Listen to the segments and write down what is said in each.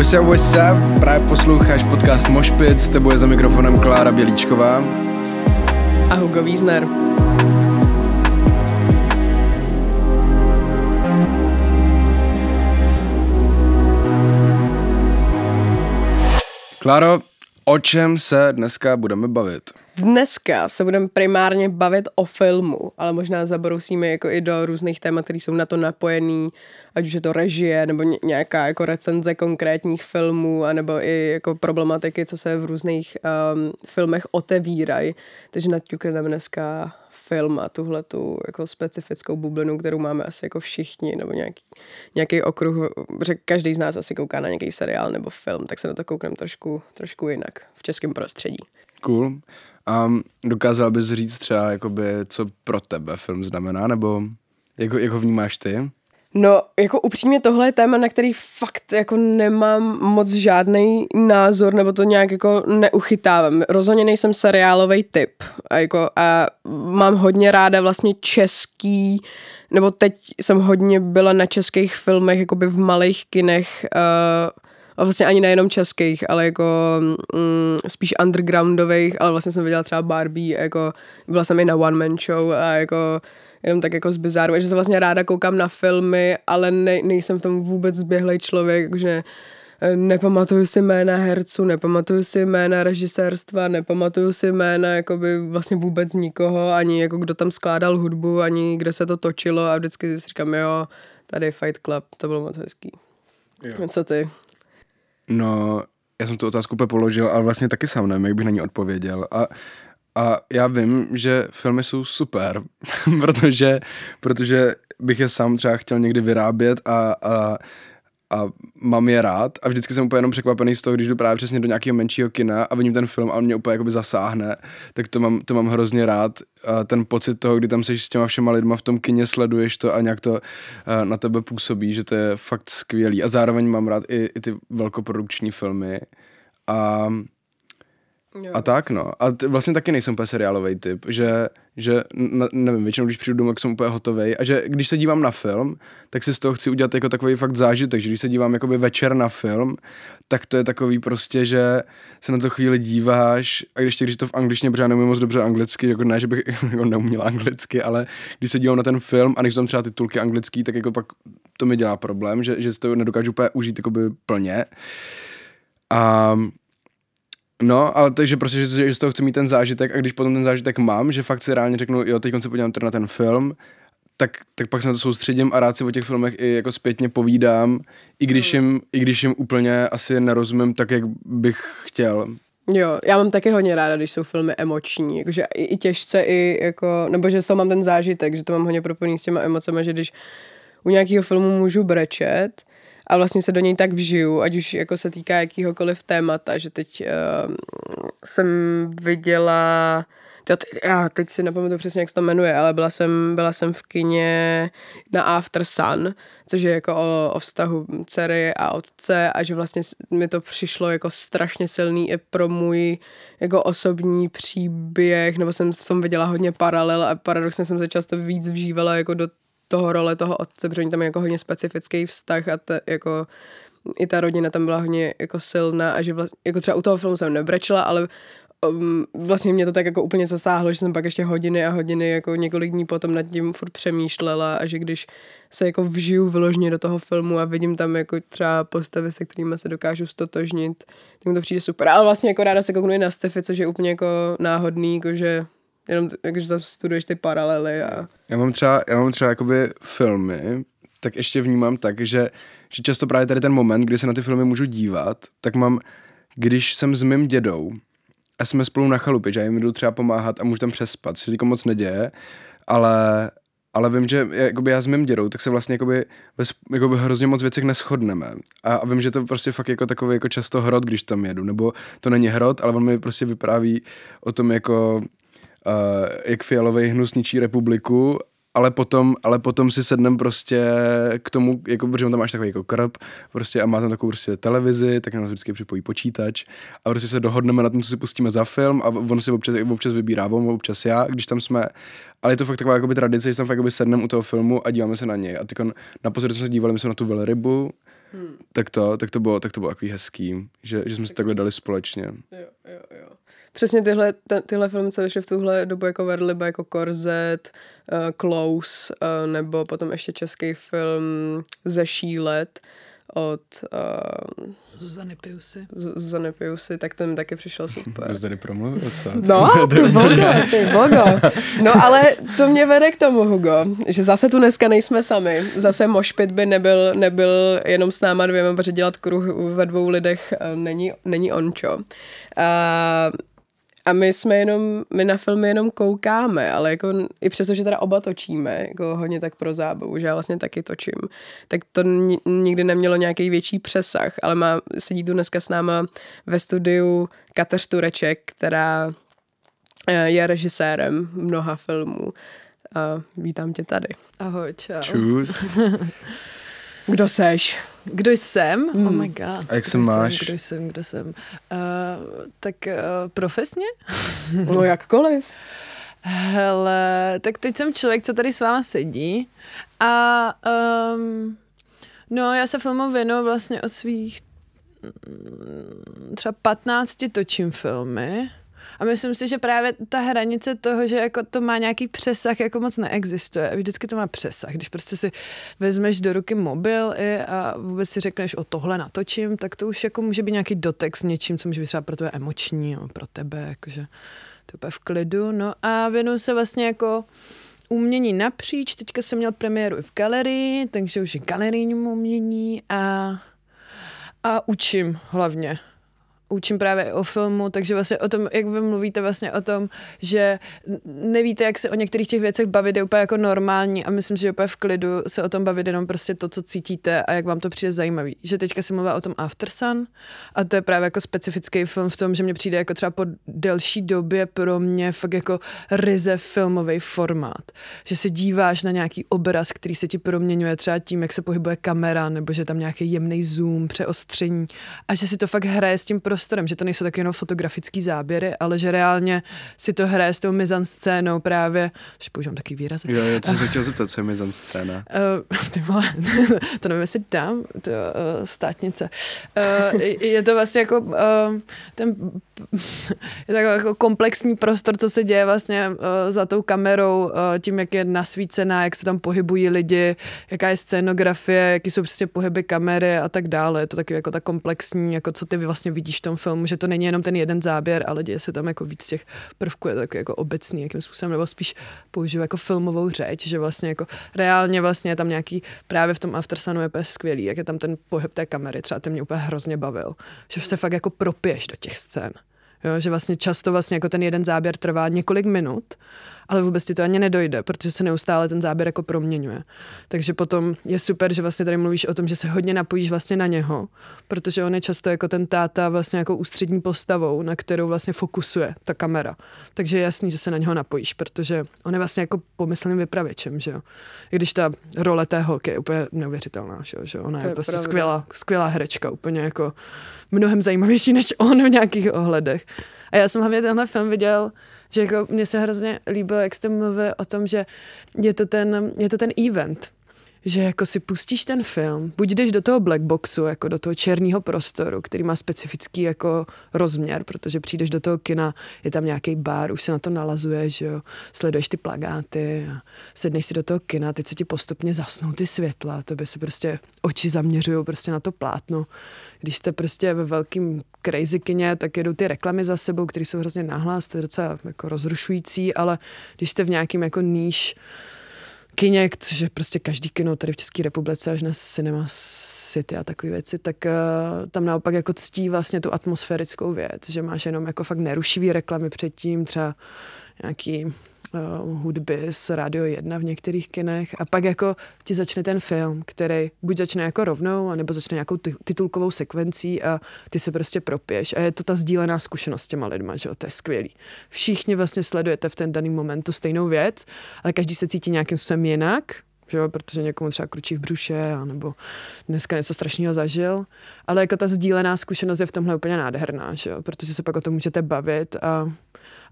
What's up, what's up? Právě posloucháš podcast Mošpit, s tebou je za mikrofonem Klára Bělíčková. A Hugo Wiesner. Kláro, o čem se dneska budeme bavit? Dneska se budeme primárně bavit o filmu, ale možná zabrousíme jako i do různých témat, které jsou na to napojený, ať už je to režie, nebo nějaká jako recenze konkrétních filmů, anebo i jako problematiky, co se v různých um, filmech otevírají. Takže naťukneme dneska film a tuhle tu jako specifickou bublinu, kterou máme asi jako všichni, nebo nějaký, nějaký okruh, že každý z nás asi kouká na nějaký seriál nebo film, tak se na to koukneme trošku, trošku jinak v českém prostředí. Cool. Um, dokázal bys říct třeba, jakoby, co pro tebe film znamená, nebo jak, jak ho vnímáš ty? No, jako upřímně tohle je téma, na který fakt jako nemám moc žádný názor, nebo to nějak jako neuchytávám. Rozhodně nejsem seriálový typ. A, jako, a mám hodně ráda vlastně český, nebo teď jsem hodně byla na českých filmech, jakoby v malých kinech, uh, a vlastně ani nejenom českých, ale jako mm, spíš undergroundových, ale vlastně jsem viděla třeba Barbie, jako byla jsem i na one man show a jako jenom tak jako z bizáru, že se vlastně ráda koukám na filmy, ale ne, nejsem v tom vůbec zběhlej člověk, že eh, nepamatuju si jména herců, nepamatuju si jména režisérstva, nepamatuju si jména jakoby vlastně vůbec nikoho, ani jako kdo tam skládal hudbu, ani kde se to točilo a vždycky si říkám, jo, tady Fight Club, to bylo moc hezký. Jo. Co ty? No, já jsem tu otázku úplně položil, ale vlastně taky sám nevím, jak bych na ní odpověděl. A, a já vím, že filmy jsou super, protože, protože bych je sám třeba chtěl někdy vyrábět a, a a mám je rád a vždycky jsem úplně jenom překvapený z toho, když jdu právě přesně do nějakého menšího kina a vidím ten film a on mě úplně jakoby zasáhne, tak to mám, to mám hrozně rád. A ten pocit toho, kdy tam seš s těma všema lidma v tom kině, sleduješ to a nějak to na tebe působí, že to je fakt skvělý. A zároveň mám rád i, i ty velkoprodukční filmy. A Jo. A tak, no. A t- vlastně taky nejsem úplně seriálový typ, že, že n- nevím, většinou, když přijdu domů, jsem úplně hotový. A že když se dívám na film, tak si z toho chci udělat jako takový fakt zážitek, že když se dívám jakoby večer na film, tak to je takový prostě, že se na to chvíli díváš a když, když to v angličtině, protože já neumím moc dobře anglicky, jako ne, že bych jako neuměl anglicky, ale když se dívám na ten film a když tam třeba titulky anglický, tak jako pak to mi dělá problém, že, že to nedokážu úplně užít jakoby plně. A No, ale takže prostě, že, že z toho chci mít ten zážitek a když potom ten zážitek mám, že fakt si reálně řeknu, jo, teď se podívám na ten film, tak, tak pak se na to soustředím a rád si o těch filmech i jako zpětně povídám, i když hmm. jim, i když jim úplně asi nerozumím tak, jak bych chtěl. Jo, já mám taky hodně ráda, když jsou filmy emoční, jakože i, i těžce, i jako, nebo že z toho mám ten zážitek, že to mám hodně propojený s těma emocemi, že když u nějakého filmu můžu brečet, a vlastně se do něj tak vžiju, ať už jako se týká jakýhokoliv témata, že teď uh, jsem viděla já teď si nepamatuju přesně, jak se to jmenuje, ale byla jsem, byla jsem v kině na After Sun, což je jako o, o vztahu dcery a otce a že vlastně mi to přišlo jako strašně silný i pro můj jako osobní příběh, nebo jsem v tom viděla hodně paralel a paradoxně jsem se často víc vžívala jako do toho role toho otce, protože oni tam je jako hodně specifický vztah a te, jako i ta rodina tam byla hodně jako silná a že vlastně, jako třeba u toho filmu jsem nebrečela, ale um, vlastně mě to tak jako úplně zasáhlo, že jsem pak ještě hodiny a hodiny jako několik dní potom nad tím furt přemýšlela a že když se jako vžiju vyložně do toho filmu a vidím tam jako třeba postavy, se kterými se dokážu stotožnit, tak mi to přijde super. Ale vlastně jako ráda se kouknu i na Stefy, což je úplně jako náhodný, jako že jenom takže tam studuješ ty paralely a... Já mám třeba, já mám třeba jakoby filmy, tak ještě vnímám tak, že, že často právě tady ten moment, kdy se na ty filmy můžu dívat, tak mám, když jsem s mým dědou a jsme spolu na chalupě, že já jim jdu třeba pomáhat a můžu tam přespat, což se moc neděje, ale, ale vím, že jakoby já s mým dědou, tak se vlastně jakoby, bez, jakoby hrozně moc věcech neschodneme. A, a vím, že to prostě fakt jako takový jako často hrot, když tam jedu, nebo to není hrot, ale on mi prostě vypráví o tom jako jak fialový hnus ničí republiku ale potom, ale potom si sednem prostě k tomu, jako, protože on tam máš takový jako krb, prostě a má tam takovou prostě televizi, tak nám vždycky připojí počítač a prostě se dohodneme na tom, co si pustíme za film a on si občas, občas vybírá, on občas já, když tam jsme, ale je to fakt taková jakoby tradice, že tam fakt jakoby sednem u toho filmu a díváme se na něj. A teď naposledy jsme se dívali, jsme na tu velrybu, hmm. tak, to, tak, to bylo, tak to bylo takový hezký, že, že jsme si takhle dali společně. Jo, jo, jo. Přesně tyhle, t- tyhle filmy, co ještě v tuhle dobu jako Verliba, jako Korzet, uh, Close, uh, nebo potom ještě český film Ze šílet, od uh, Zuzany Piusy. Zuzany Piusy, tak ten taky přišel super. Jsi tady promluvil, co? No, ty bogo, ty bogo. No ale to mě vede k tomu, Hugo, že zase tu dneska nejsme sami. Zase Mošpit by nebyl, nebyl jenom s náma dvěma, protože dělat kruh ve dvou lidech není, není ončo. Uh, a my jsme jenom, my na filmy jenom koukáme, ale jako i přesto, že teda oba točíme, jako hodně tak pro zábavu, že já vlastně taky točím, tak to nikdy nemělo nějaký větší přesah, ale má, sedí tu dneska s náma ve studiu Kateř Tureček, která eh, je režisérem mnoha filmů. A vítám tě tady. Ahoj, čau. Čus. Kdo seš? Kdo jsem? Hmm. Oh my god. A jak se máš? Jsem, kdo jsem, kdo jsem? Uh, tak uh, profesně? no jakkoliv. Hele, tak teď jsem člověk, co tady s váma sedí a um, no já se filmu věnuju vlastně od svých mm, třeba 15 točím filmy a myslím si, že právě ta hranice toho, že jako to má nějaký přesah, jako moc neexistuje. Vždycky to má přesah. Když prostě si vezmeš do ruky mobil i a vůbec si řekneš o tohle natočím, tak to už jako může být nějaký dotek s něčím, co může být třeba pro tebe emoční, nebo pro tebe, jakože to je v klidu. No a věnuju se vlastně jako umění napříč. Teďka jsem měl premiéru i v galerii, takže už je galerijnímu umění a, a učím hlavně učím právě o filmu, takže vlastně o tom, jak vy mluvíte vlastně o tom, že nevíte, jak se o některých těch věcech bavit, je úplně jako normální a myslím, že úplně v klidu se o tom bavit jenom prostě to, co cítíte a jak vám to přijde zajímavý. Že teďka si mluvila o tom After Sun a to je právě jako specifický film v tom, že mě přijde jako třeba po delší době pro mě fakt jako ryze filmový formát. Že se díváš na nějaký obraz, který se ti proměňuje třeba tím, jak se pohybuje kamera, nebo že tam nějaký jemný zoom, přeostření a že si to fakt hraje s tím prostorem, že to nejsou tak jenom fotografické záběry, ale že reálně si to hraje s tou mizanscénou právě, že používám taky výrazy. Jo, jo, co jsem chtěl zeptat, co je mizanscéna? Uh, ty vole, to nevím, jestli dám, to uh, státnice. Uh, je to vlastně jako uh, ten je to jako komplexní prostor, co se děje vlastně uh, za tou kamerou, uh, tím, jak je nasvícená, jak se tam pohybují lidi, jaká je scénografie, jaký jsou přesně pohyby kamery a tak dále. Je to taky jako ta komplexní, jako co ty vlastně vidíš v tom filmu, že to není jenom ten jeden záběr, ale děje se tam jako víc těch prvků, je to jako, jako obecný, jakým způsobem, nebo spíš použiju jako filmovou řeč, že vlastně jako reálně vlastně je tam nějaký, právě v tom Aftersunu je úplně skvělý, jak je tam ten pohyb té kamery, třeba ten mě úplně hrozně bavil, že se fakt jako propěš do těch scén. Jo, že vlastně často vlastně jako ten jeden záběr trvá několik minut, ale vůbec ti to ani nedojde, protože se neustále ten záběr jako proměňuje. Takže potom je super, že vlastně tady mluvíš o tom, že se hodně napojíš vlastně na něho, protože on je často jako ten táta vlastně jako ústřední postavou, na kterou vlastně fokusuje ta kamera. Takže je jasný, že se na něho napojíš, protože on je vlastně jako pomyslným vypravěčem, že jo. I když ta role té holky je úplně neuvěřitelná, že jo, že ona je, je prostě skvělá, skvělá herečka, úplně jako mnohem zajímavější než on v nějakých ohledech. A já jsem hlavně tenhle film viděl, že jako mně se hrozně líbilo, jak jste mluvil o tom, že je to ten, je to ten event, že jako si pustíš ten film, buď jdeš do toho black boxu, jako do toho černého prostoru, který má specifický jako rozměr, protože přijdeš do toho kina, je tam nějaký bar, už se na to nalazuje, že jo, sleduješ ty plagáty a sedneš si do toho kina, teď se ti postupně zasnou ty světla, to by se prostě oči zaměřují prostě na to plátno. Když jste prostě ve velkým crazy kině, tak jedou ty reklamy za sebou, které jsou hrozně náhlas, to je docela jako rozrušující, ale když jste v nějakým jako níž, kině, že prostě každý kino tady v České republice až na Cinema City a takové věci, tak uh, tam naopak jako ctí vlastně tu atmosférickou věc, že máš jenom jako fakt nerušivý reklamy předtím, třeba nějaký uh, hudby z Radio 1 v některých kinech. A pak jako ti začne ten film, který buď začne jako rovnou, anebo začne nějakou titulkovou sekvencí a ty se prostě propěš a je to ta sdílená zkušenost s těma lidma, že jo, to je skvělý. Všichni vlastně sledujete v ten daný moment tu stejnou věc, ale každý se cítí nějakým způsobem jinak, že jo, protože někomu třeba kručí v břuše, nebo dneska něco strašného zažil, ale jako ta sdílená zkušenost je v tomhle úplně nádherná, že jo, protože se pak o tom můžete bavit a,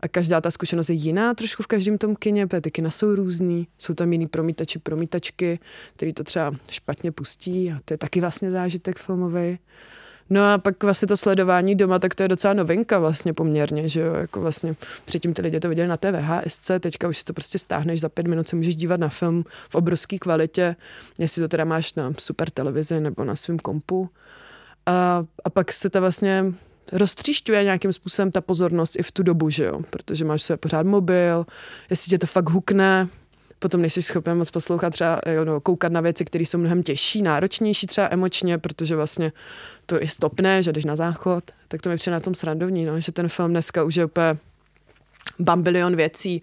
a každá ta zkušenost je jiná trošku v každém tom kině, protože ty kina jsou různý, jsou tam jiný promítači, promítačky, který to třeba špatně pustí a to je taky vlastně zážitek filmový. No a pak vlastně to sledování doma, tak to je docela novinka vlastně poměrně, že jo, jako vlastně předtím ty lidi to viděli na té VHSC, teďka už si to prostě stáhneš, za pět minut se můžeš dívat na film v obrovské kvalitě, jestli to teda máš na super televizi nebo na svém kompu. A, a pak se to vlastně roztříšťuje nějakým způsobem ta pozornost i v tu dobu, že jo, protože máš se pořád mobil, jestli tě to fakt hukne, potom nejsi schopen moc poslouchat třeba, jo, no, koukat na věci, které jsou mnohem těžší, náročnější třeba emočně, protože vlastně to i stopne, že jdeš na záchod, tak to mi přijde na tom srandovní, no, že ten film dneska už je úplně bambilion věcí,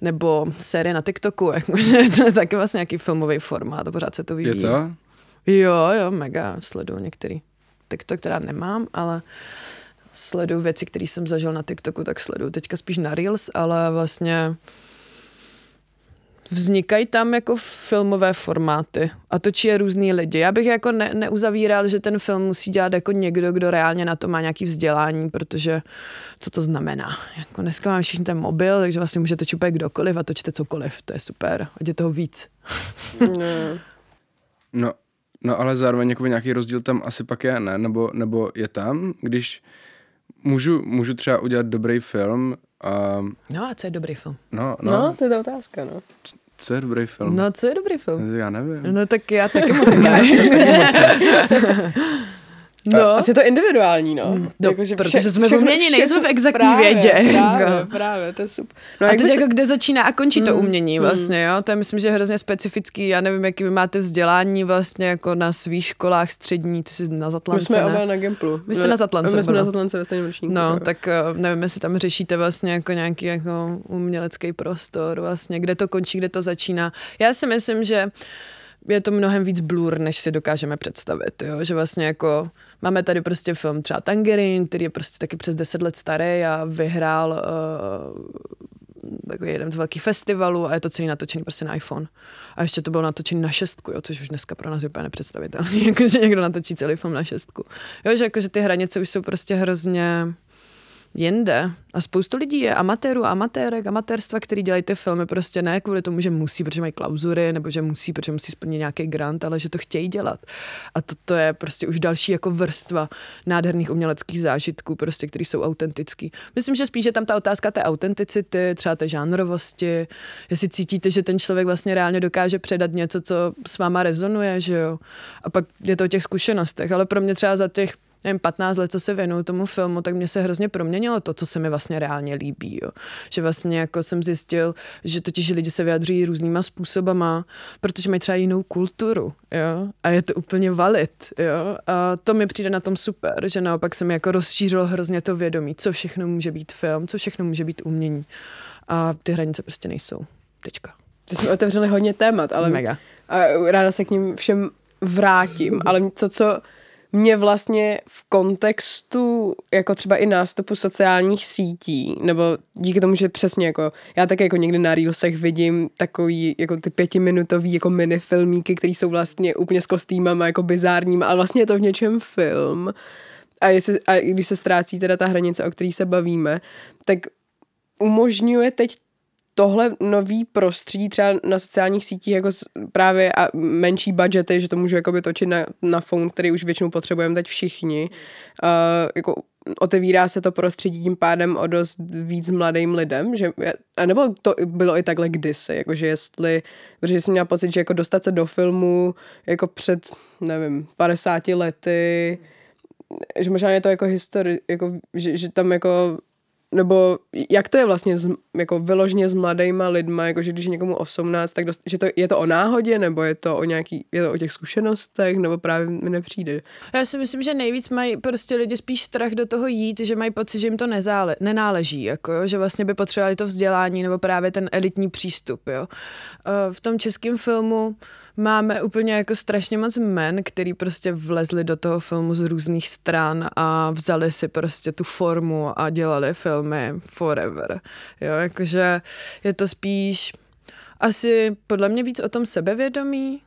nebo série na TikToku, jakože to je taky vlastně nějaký filmový formát, pořád se to vyvíjí. Je to? Jo, jo, mega, sleduju některý. TikTok teda nemám, ale sleduju věci, které jsem zažil na TikToku, tak sleduju teďka spíš na Reels, ale vlastně vznikají tam jako filmové formáty a točí je různý lidi. Já bych jako ne, neuzavíral, že ten film musí dělat jako někdo, kdo reálně na to má nějaký vzdělání, protože co to znamená? Jako dneska mám všichni ten mobil, takže vlastně můžete točit kdokoliv a točte cokoliv, to je super, ať je toho víc. no, no ale zároveň jako nějaký rozdíl tam asi pak je, ne? Nebo, nebo je tam, když můžu, můžu třeba udělat dobrý film a... No a co je dobrý film? No, no. no to je ta otázka, no. Co je dobrý film? No, co je dobrý film? Já nevím. No tak já taky moc ne. No. Asi je to individuální, no. no jako, že protože vše, jsme v umění, nejsme v exaktní vědě. Právě, jako. právě, to je super. No, a teď se... jako kde začíná a končí mm, to umění mm. vlastně, jo? To je myslím, že hrozně specifický. Já nevím, jaký vy máte vzdělání vlastně jako na svých školách střední, ty jsi na Zatlance, My jsme oba na Gimplu. Vy jste na Zatlance. My jsme na Zatlance ve stejném ročníku. No, tak eh, nevím, jestli tam řešíte vlastně jako nějaký jako umělecký prostor vlastně, kde to končí, kde to začíná. Já si myslím, že je to mnohem víc blur, než si dokážeme představit, jo? že vlastně jako máme tady prostě film třeba Tangerine, který je prostě taky přes 10 let starý a vyhrál uh, jako jeden z velkých festivalů a je to celý natočený prostě na iPhone. A ještě to bylo natočený na šestku, jo, což už dneska pro nás je úplně nepředstavitelné, jako, že někdo natočí celý film na šestku. Jo, že, jako, že ty hranice už jsou prostě hrozně jinde. A spoustu lidí je amatérů, amatérek, amatérstva, který dělají ty filmy prostě ne kvůli tomu, že musí, protože mají klauzury, nebo že musí, protože musí splnit nějaký grant, ale že to chtějí dělat. A to, to je prostě už další jako vrstva nádherných uměleckých zážitků, prostě, které jsou autentický. Myslím, že spíš je tam ta otázka té autenticity, třeba té žánrovosti, jestli cítíte, že ten člověk vlastně reálně dokáže předat něco, co s váma rezonuje, že jo. A pak je to o těch zkušenostech, ale pro mě třeba za těch nevím, 15 let, co se věnuju tomu filmu, tak mě se hrozně proměnilo to, co se mi vlastně reálně líbí. Jo. Že vlastně jako jsem zjistil, že totiž lidi se vyjadřují různýma způsobama, protože mají třeba jinou kulturu. Jo. A je to úplně valid. Jo. A to mi přijde na tom super, že naopak se mi jako rozšířilo hrozně to vědomí, co všechno může být film, co všechno může být umění. A ty hranice prostě nejsou. Tečka. Ty jsme otevřeli hodně témat, ale Mega. A ráda se k ním všem vrátím, ale to, co mě vlastně v kontextu jako třeba i nástupu sociálních sítí, nebo díky tomu, že přesně jako, já tak jako někdy na Reelsech vidím takový jako ty pětiminutový jako minifilmíky, které jsou vlastně úplně s kostýmama jako bizárníma, ale vlastně je to v něčem film. A, jestli, a když se ztrácí teda ta hranice, o který se bavíme, tak umožňuje teď tohle nový prostředí třeba na sociálních sítích jako právě a menší budgety, že to můžu jakoby točit na, na phone, který už většinou potřebujeme teď všichni. Uh, jako otevírá se to prostředí tím pádem o dost víc mladým lidem, že, a nebo to bylo i takhle kdysi, jakože jestli, protože jsem měla pocit, že jako dostat se do filmu jako před, nevím, 50 lety, že možná je to jako historie, jako, že, že tam jako nebo jak to je vlastně z, jako vyložně s mladýma lidma, jako že když je někomu 18, tak dost, že to, je to o náhodě, nebo je to o nějaký, je to o těch zkušenostech, nebo právě mi nepřijde. Já si myslím, že nejvíc mají prostě lidi spíš strach do toho jít, že mají pocit, že jim to nezále, nenáleží, jako že vlastně by potřebovali to vzdělání nebo právě ten elitní přístup. Jo? V tom českém filmu máme úplně jako strašně moc men, který prostě vlezli do toho filmu z různých stran a vzali si prostě tu formu a dělali filmy forever. Jo, jakože je to spíš asi podle mě víc o tom sebevědomí,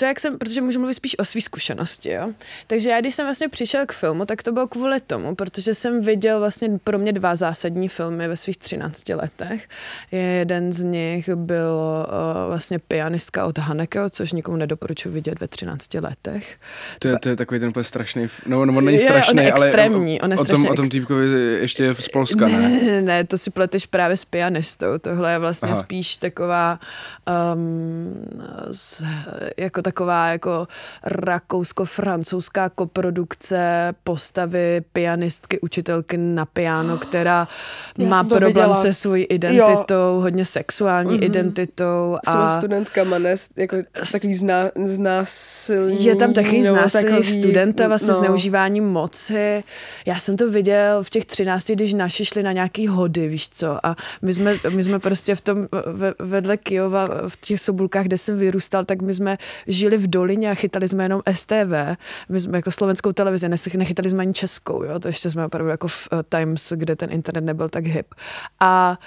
to, jak jsem, protože můžu mluvit spíš o své zkušenosti, jo. Takže já, když jsem vlastně přišel k filmu, tak to bylo kvůli tomu, protože jsem viděl vlastně pro mě dva zásadní filmy ve svých 13 letech. Jeden z nich byl uh, vlastně pianistka od Hanekeo, což nikomu nedoporučuji vidět ve 13 letech. To je, to je takový ten úplně strašný, no, no on není strašný, je, on ale extrémní, on je o, tom, o tom týpkovi ještě je z Polska, ne? Ne, ne, ne, to si pleteš právě s pianistou. Tohle je vlastně Aha. spíš taková um, z, jako taková jako rakousko-francouzská koprodukce postavy pianistky, učitelky na piano, která Já má problém viděla. se svojí identitou, jo. hodně sexuální Mhm. identitou. A studentkama, ne? Jako takový zná, znásilní. je tam taky nebo znásilní takový- studenta, vlastně no. zneužívání moci. Já jsem to viděl v těch třinácti, když naši šli na nějaký hody, víš co. A my jsme, my jsme prostě v tom ve, vedle Kijova, v těch sobulkách, kde jsem vyrůstal, tak my jsme žili v Dolině a chytali jsme jenom STV. My jsme jako slovenskou televizi, nechytali jsme ani českou, jo. To ještě jsme opravdu jako v uh, Times, kde ten internet nebyl tak hip. A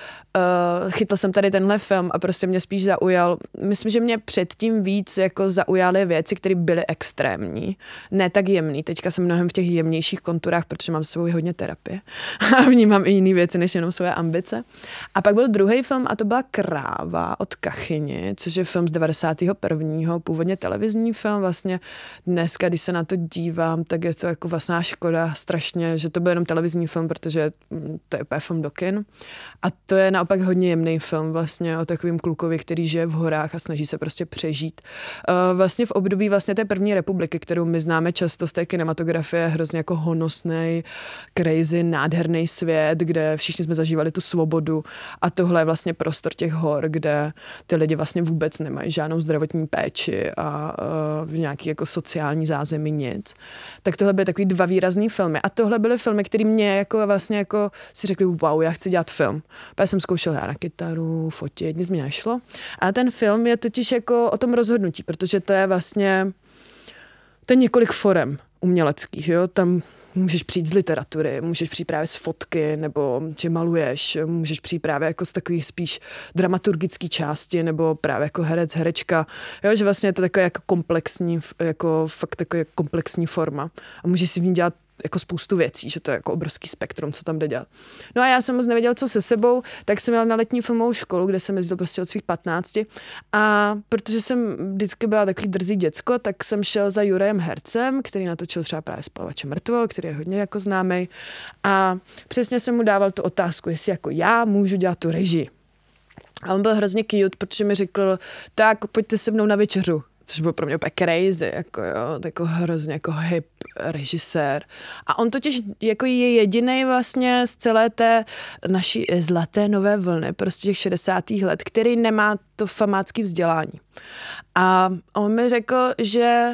uh, chytl jsem tady tenhle film a prostě mě spíš zaujal. Myslím, že mě předtím víc jako zaujaly věci, které byly extrémní. Ne tak jemný. Teďka jsem mnohem v těch jemnějších konturách, protože mám svou hodně terapie a vnímám i jiné věci, než jenom svoje ambice. A pak byl druhý film a to byla Kráva od Kachyni, což je film z 91. původně televizní film. Vlastně dneska, když se na to dívám, tak je to jako vlastně škoda strašně, že to byl jenom televizní film, protože mm, to je úplně film do kin. A to je naopak hodně jemný film vlastně o takovým klukovi, který žije v horách a snaží se prostě přežít. Uh, vlastně v období vlastně té první republiky, kterou my známe často z té kinematografie, hrozně jako honosný, crazy, nádherný svět, kde všichni jsme zažívali tu svobodu a tohle je vlastně prostor těch hor, kde ty lidi vlastně vůbec nemají žádnou zdravotní péči uh, nějaký jako sociální zázemí nic. Tak tohle byly takový dva výrazný filmy a tohle byly filmy, které mě jako vlastně jako si řekli, wow, já chci dělat film. Pak jsem zkoušel hrát na kytaru, fotit, nic mě nešlo. A ten film je totiž jako o tom rozhodnutí, protože to je vlastně to je několik forem uměleckých, jo, tam můžeš přijít z literatury, můžeš přijít právě z fotky, nebo že maluješ, můžeš přijít právě jako z takových spíš dramaturgické části, nebo právě jako herec, herečka, jo, že vlastně je to takové jako komplexní, jako fakt takové komplexní forma. A můžeš si v ní dělat jako spoustu věcí, že to je jako obrovský spektrum, co tam jde dělat. No a já jsem moc nevěděla, co se sebou, tak jsem měla na letní filmovou školu, kde jsem jezdila prostě od svých 15. A protože jsem vždycky byla takový drzý děcko, tak jsem šel za Jurajem Hercem, který natočil třeba právě Spavače mrtvo, který je hodně jako známý. A přesně jsem mu dával tu otázku, jestli jako já můžu dělat tu režii. A on byl hrozně cute, protože mi řekl, tak pojďte se mnou na večeřu což bylo pro mě úplně crazy, jako jo, jako hrozně jako hip režisér. A on totiž jako je jediný vlastně z celé té naší zlaté nové vlny, prostě těch 60. let, který nemá to famácký vzdělání. A on mi řekl, že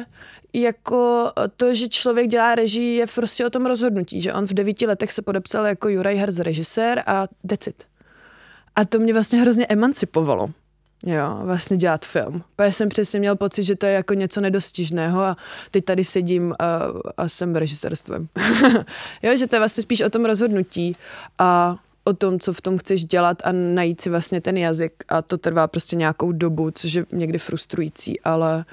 jako to, že člověk dělá režii, je prostě o tom rozhodnutí, že on v devíti letech se podepsal jako Juraj Herz režisér a decit. A to mě vlastně hrozně emancipovalo. Jo, vlastně dělat film. Protože jsem přesně měl pocit, že to je jako něco nedostižného a teď tady sedím a, a jsem režisérstvem. jo, že to je vlastně spíš o tom rozhodnutí a o tom, co v tom chceš dělat a najít si vlastně ten jazyk a to trvá prostě nějakou dobu, což je někdy frustrující, ale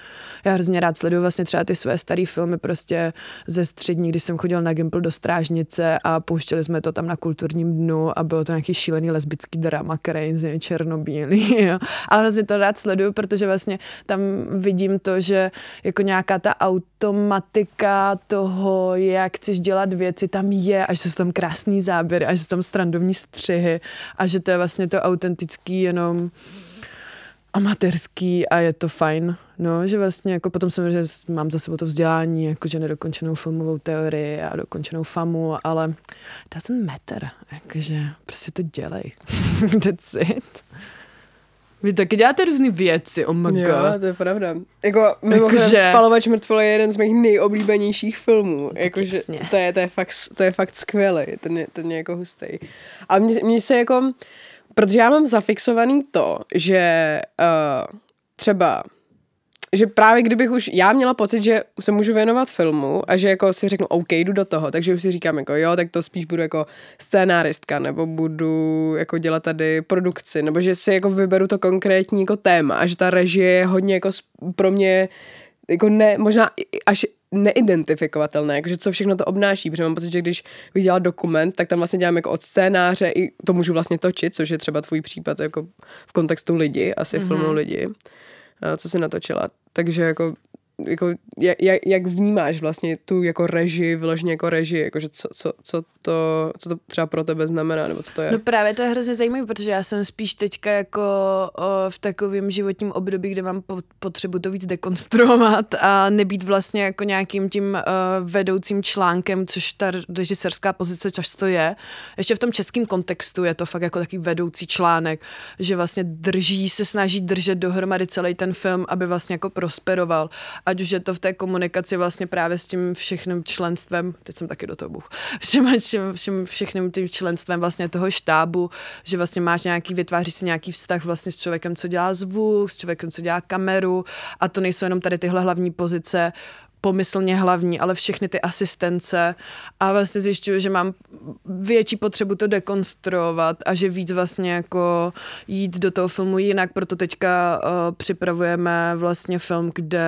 já hrozně rád sleduju vlastně třeba ty své staré filmy prostě ze střední, když jsem chodil na Gimple do Strážnice a pouštěli jsme to tam na kulturním dnu a bylo to nějaký šílený lesbický drama, crazy, černobílý, jo. Ale vlastně to rád sleduju, protože vlastně tam vidím to, že jako nějaká ta automatika toho, jak chceš dělat věci, tam je, až jsou tam krásný záběry, až jsou tam strandovní střihy a že to je vlastně to autentický jenom amatérský a je to fajn. No, že vlastně jako potom že mám za sebou to vzdělání, jakože nedokončenou filmovou teorii a dokončenou famu, ale doesn't matter, jakože prostě to dělej. That's it. Vy taky děláte různé věci, oh my Jo, god. to je pravda. Jako, mimochodem, Jakože- Spalovač mrtvol je jeden z mých nejoblíbenějších filmů. Jakože, to, je, to, je fakt, to je fakt skvělý, ten je, ten je jako hustý. Ale mně, mně se jako, protože já mám zafixovaný to, že uh, třeba že právě kdybych už já měla pocit, že se můžu věnovat filmu a že jako si řeknu, OK, jdu do toho, takže už si říkám jako jo, tak to spíš budu jako scénáristka, nebo budu jako dělat tady produkci, nebo že si jako vyberu to konkrétní jako téma a že ta režie je hodně jako pro mě jako ne, možná až neidentifikovatelné, jakože co všechno to obnáší, protože mám pocit, že když bych dělala dokument, tak tam vlastně dělám jako od scénáře i to můžu vlastně točit, což je třeba tvůj případ jako v kontextu lidi, asi mm-hmm. filmu lidi, co si natočila. Takže jako jako, jak, jak vnímáš vlastně tu jako režii, vyloženě jako režii, jakože co, co, co, to, co to třeba pro tebe znamená, nebo co to je? No právě to je hrozně zajímavé, protože já jsem spíš teďka jako o, v takovém životním období, kde mám po, potřebu to víc dekonstruovat a nebýt vlastně jako nějakým tím uh, vedoucím článkem, což ta režisérská pozice často je. Ještě v tom českém kontextu je to fakt jako takový vedoucí článek, že vlastně drží, se snaží držet dohromady celý ten film, aby vlastně jako prosperoval ať už je to v té komunikaci vlastně právě s tím všechným členstvem, teď jsem taky do toho buch, všem, všem, všem, všechným tím členstvem vlastně toho štábu, že vlastně máš nějaký, vytváří si nějaký vztah vlastně s člověkem, co dělá zvuk, s člověkem, co dělá kameru. A to nejsou jenom tady tyhle hlavní pozice, pomyslně hlavní, ale všechny ty asistence. A vlastně zjišťuju, že mám větší potřebu to dekonstruovat a že víc vlastně jako jít do toho filmu jinak, proto teďka uh, připravujeme vlastně film, kde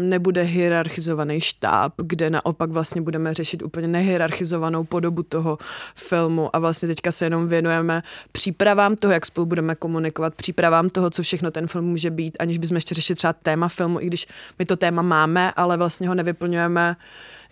nebude hierarchizovaný štáb, kde naopak vlastně budeme řešit úplně nehierarchizovanou podobu toho filmu. A vlastně teďka se jenom věnujeme přípravám toho, jak spolu budeme komunikovat, přípravám toho, co všechno ten film může být, aniž bychom ještě řešili třeba téma filmu, i když my to téma máme, ale vlastně ho nevyplňujeme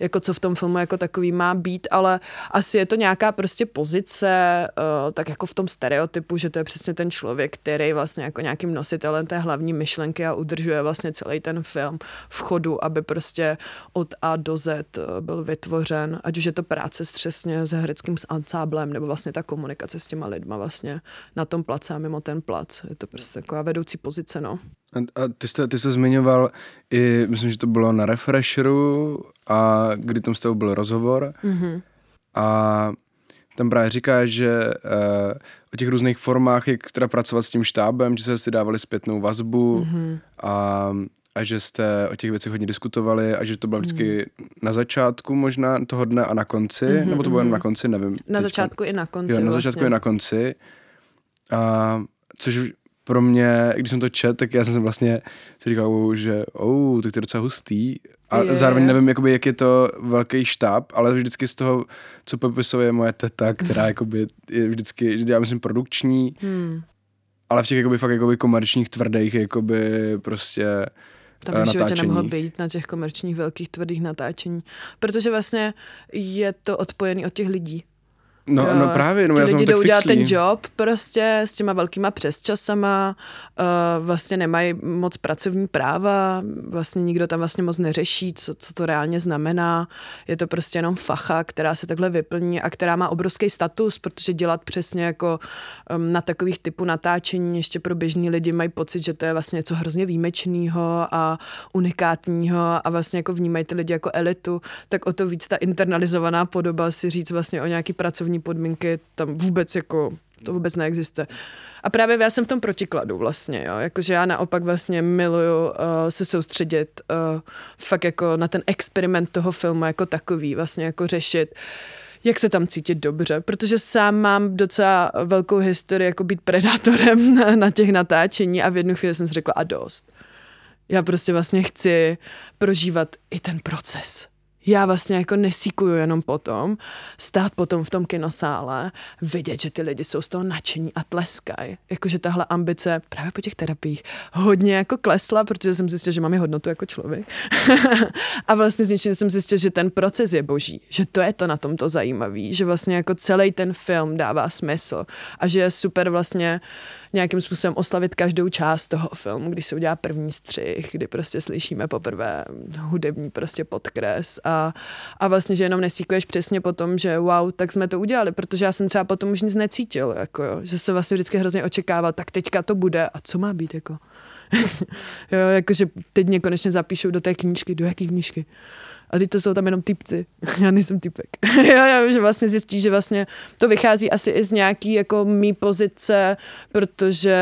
jako co v tom filmu jako takový má být, ale asi je to nějaká prostě pozice, uh, tak jako v tom stereotypu, že to je přesně ten člověk, který vlastně jako nějakým nositelem té hlavní myšlenky a udržuje vlastně celý ten film v chodu, aby prostě od A do Z eh, byl vytvořen, ať už je to práce s přesně s hereckým ansáblem, nebo vlastně ta komunikace s těma lidma vlastně na tom place a mimo ten plac. Je to prostě taková vedoucí pozice, no. A, ty, jsi, ty jsi zmiňoval i, myslím, že to bylo na Refresheru, a kdy tam s tebou byl rozhovor. Mm-hmm. A tam právě říká, že uh, o těch různých formách, jak teda pracovat s tím štábem, že jste si dávali zpětnou vazbu mm-hmm. a, a že jste o těch věcech hodně diskutovali a že to bylo vždycky mm. na začátku možná toho dne a na konci, mm-hmm. nebo to bylo jen na konci, nevím. Na teďka. začátku i na konci. Jo, na vlastně. začátku i na konci. A, což pro mě, když jsem to čet, tak já jsem vlastně si říkal, že oh, tak to je docela hustý. A je, zároveň nevím, jakoby, jak je to velký štáb, ale vždycky z toho, co popisuje moje teta, která jakoby, je vždycky, já myslím produkční, hmm. ale v těch jakoby, fakt jakoby, komerčních tvrdých jakoby, prostě tam bych životě nemohl být na těch komerčních velkých tvrdých natáčení, protože vlastně je to odpojený od těch lidí. No, no právě, no Ti já lidi jdou dělat ten job prostě s těma velkýma přesčasama, uh, vlastně nemají moc pracovní práva, vlastně nikdo tam vlastně moc neřeší, co, co to reálně znamená. Je to prostě jenom facha, která se takhle vyplní a která má obrovský status, protože dělat přesně jako um, na takových typů natáčení ještě pro běžní lidi mají pocit, že to je vlastně něco hrozně výjimečného a unikátního a vlastně jako vnímají ty lidi jako elitu, tak o to víc ta internalizovaná podoba si říct vlastně o nějaký pracovní pracovní podmínky tam vůbec jako to vůbec neexistuje. A právě já jsem v tom protikladu vlastně, jo, jakože já naopak vlastně miluju uh, se soustředit uh, fakt jako na ten experiment toho filmu jako takový, vlastně jako řešit jak se tam cítit dobře, protože sám mám docela velkou historii jako být predátorem na, na těch natáčení a v jednu chvíli jsem si řekla a dost. Já prostě vlastně chci prožívat i ten proces já vlastně jako nesíkuju jenom potom, stát potom v tom kinosále, vidět, že ty lidi jsou z toho nadšení a tleskají. Jakože tahle ambice právě po těch terapiích hodně jako klesla, protože jsem zjistil, že mám je hodnotu jako člověk. a vlastně z jsem zjistil, že ten proces je boží, že to je to na tomto zajímavý, že vlastně jako celý ten film dává smysl a že je super vlastně nějakým způsobem oslavit každou část toho filmu, když se udělá první střih, kdy prostě slyšíme poprvé hudební prostě podkres a, a vlastně, že jenom nesíkuješ přesně po tom, že wow, tak jsme to udělali, protože já jsem třeba potom už nic necítil, jako jo, že se vlastně vždycky hrozně očekával, tak teďka to bude a co má být, jako. jo, jakože teď mě konečně zapíšou do té knížky, do jaký knížky? A teď to jsou tam jenom typci. Já nejsem typek. jo, já že vlastně zjistí, že vlastně to vychází asi i z nějaký jako mý pozice, protože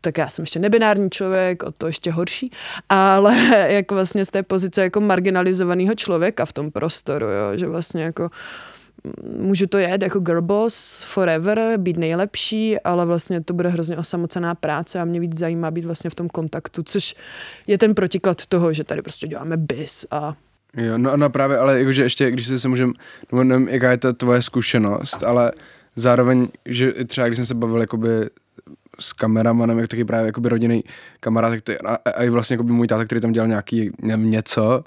tak já jsem ještě nebinární člověk, o to ještě horší, ale jako vlastně z té pozice jako marginalizovaného člověka v tom prostoru, jo, že vlastně jako můžu to jet jako girl boss forever, být nejlepší, ale vlastně to bude hrozně osamocená práce a mě víc zajímá být vlastně v tom kontaktu, což je ten protiklad toho, že tady prostě děláme bis a Jo, no, no právě, ale jakože ještě, když se můžem, nebo nevím, jaká je to tvoje zkušenost, ale zároveň, že třeba když jsem se bavil jakoby s kameramanem, jak taky právě jakoby rodinný kamarád, a, a, i vlastně jakoby můj táta, který tam dělal nějaký nevím, něco,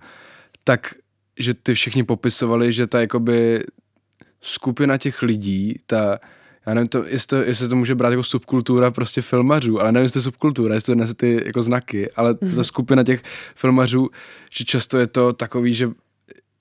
tak že ty všichni popisovali, že ta jakoby skupina těch lidí, ta, já nevím, to, jestli, to, jestli to může brát jako subkultura prostě filmařů, ale nevím, jestli to je subkultura, jestli to nese ty jako znaky, ale ta mhm. skupina těch filmařů, že často je to takový, že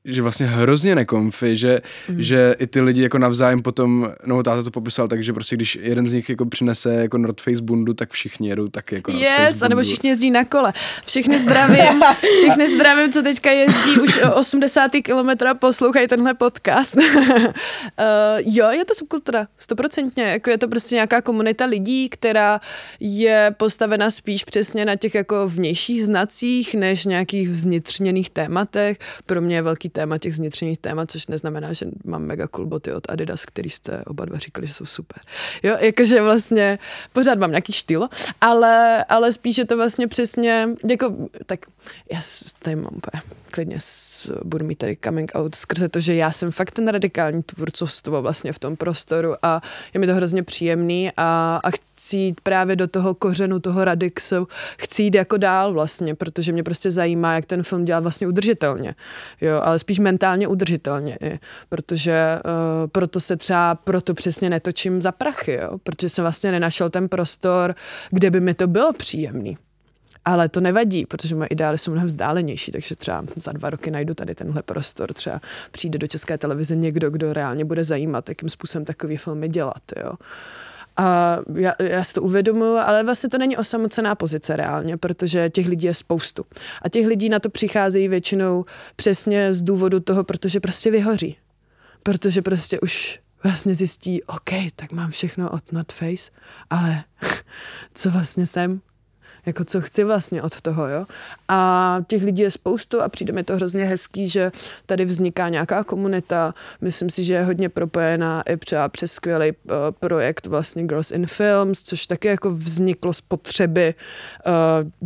že vlastně hrozně nekomfy, že, mm. že i ty lidi jako navzájem potom, no táta to popisal, takže prostě když jeden z nich jako přinese jako North Face bundu, tak všichni jedou taky jako North Yes, Face anebo všichni jezdí na kole. Všechny zdravím, všechny zdravím, co teďka jezdí už 80. kilometra a poslouchají tenhle podcast. uh, jo, je to subkultura, stoprocentně, jako je to prostě nějaká komunita lidí, která je postavena spíš přesně na těch jako vnějších znacích, než nějakých vznitřněných tématech. Pro mě je velký téma těch znitřených témat, což neznamená, že mám mega cool boty od Adidas, který jste oba dva říkali, že jsou super. Jo, jakože vlastně pořád mám nějaký štýl, ale, ale spíš je to vlastně přesně, jako, tak já tady mám klidně budu mít tady coming out skrze to, že já jsem fakt ten radikální tvůrcovstvo vlastně v tom prostoru a je mi to hrozně příjemný a, a chci jít právě do toho kořenu toho radixu, chci jít jako dál vlastně, protože mě prostě zajímá, jak ten film dělá vlastně udržitelně, jo, ale spíš mentálně udržitelně, i, protože uh, proto se třeba, proto přesně netočím za prachy, jo, protože jsem vlastně nenašel ten prostor, kde by mi to bylo příjemný. Ale to nevadí, protože moje ideály jsou mnohem vzdálenější, takže třeba za dva roky najdu tady tenhle prostor, třeba přijde do české televize někdo, kdo reálně bude zajímat, jakým způsobem takový filmy dělat, jo. A já, já si to uvědomuji, ale vlastně to není osamocená pozice reálně, protože těch lidí je spoustu. A těch lidí na to přicházejí většinou přesně z důvodu toho, protože prostě vyhoří. Protože prostě už vlastně zjistí, OK, tak mám všechno od Not Face, ale co vlastně jsem, jako co chci vlastně od toho, jo. A těch lidí je spoustu a přijde mi to hrozně hezký, že tady vzniká nějaká komunita. Myslím si, že je hodně propojená i třeba přes skvělý uh, projekt vlastně Girls in Films, což taky jako vzniklo z potřeby uh,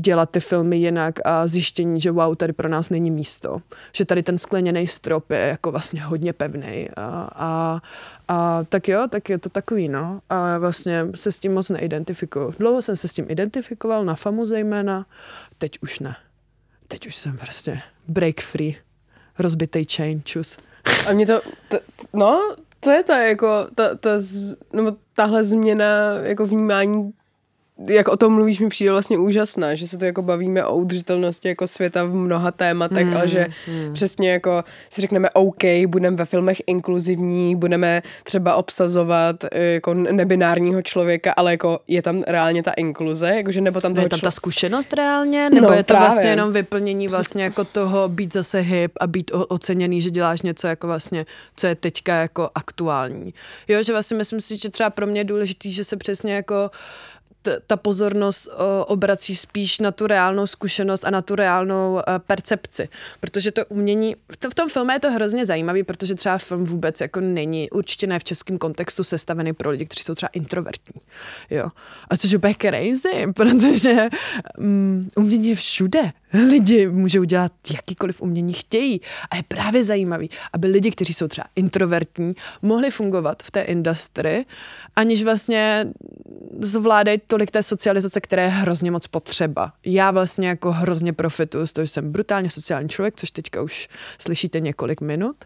dělat ty filmy jinak a zjištění, že wow, tady pro nás není místo. Že tady ten skleněný strop je jako vlastně hodně pevný a, a a tak jo, tak je to takový, no. A vlastně se s tím moc neidentifikuju. Dlouho jsem se s tím identifikoval, na FAMu zejména, teď už ne. Teď už jsem prostě break free, rozbitý chain, čus. A mě to, to no, to je ta jako, ta, ta, z, nebo tahle změna jako vnímání jak o tom mluvíš, mi přijde vlastně úžasná, že se to jako bavíme o udržitelnosti jako světa v mnoha tématech, mm, ale že mm. přesně jako si řekneme OK, budeme ve filmech inkluzivní, budeme třeba obsazovat eh, jako nebinárního člověka, ale jako je tam reálně ta inkluze, jakože nebo tam toho Je tam ta zkušenost reálně, nebo no, je to právě. vlastně jenom vyplnění vlastně jako toho být zase hip a být oceněný, že děláš něco jako vlastně, co je teďka jako aktuální. Jo, že vlastně myslím si, že třeba pro mě je důležitý, že se přesně jako ta pozornost obrací spíš na tu reálnou zkušenost a na tu reálnou e, percepci. Protože to umění, v tom filmu je to hrozně zajímavý, protože třeba film vůbec jako není, určitě ne v českém kontextu sestavený pro lidi, kteří jsou třeba introvertní. Jo. A což je úplně crazy, protože um, umění je všude lidi můžou dělat jakýkoliv umění chtějí. A je právě zajímavý, aby lidi, kteří jsou třeba introvertní, mohli fungovat v té industrii, aniž vlastně zvládají tolik té socializace, které je hrozně moc potřeba. Já vlastně jako hrozně profituju z toho, že jsem brutálně sociální člověk, což teďka už slyšíte několik minut.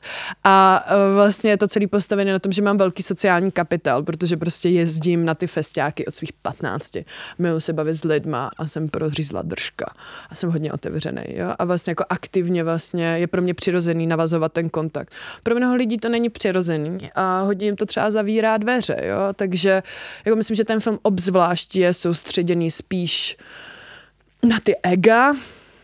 A e, vlastně je to celý postavené na tom, že mám velký sociální kapitál, protože prostě jezdím na ty festiáky od svých 15. Milu se bavit s lidma a jsem prořízla držka. A jsem hodně otevřený. Jo? A vlastně jako aktivně vlastně je pro mě přirozený navazovat ten kontakt. Pro mnoho lidí to není přirozený a hodně jim to třeba zavírá dveře. Jo? Takže jako myslím, že ten film obzvlášť je soustředěný spíš na ty ega,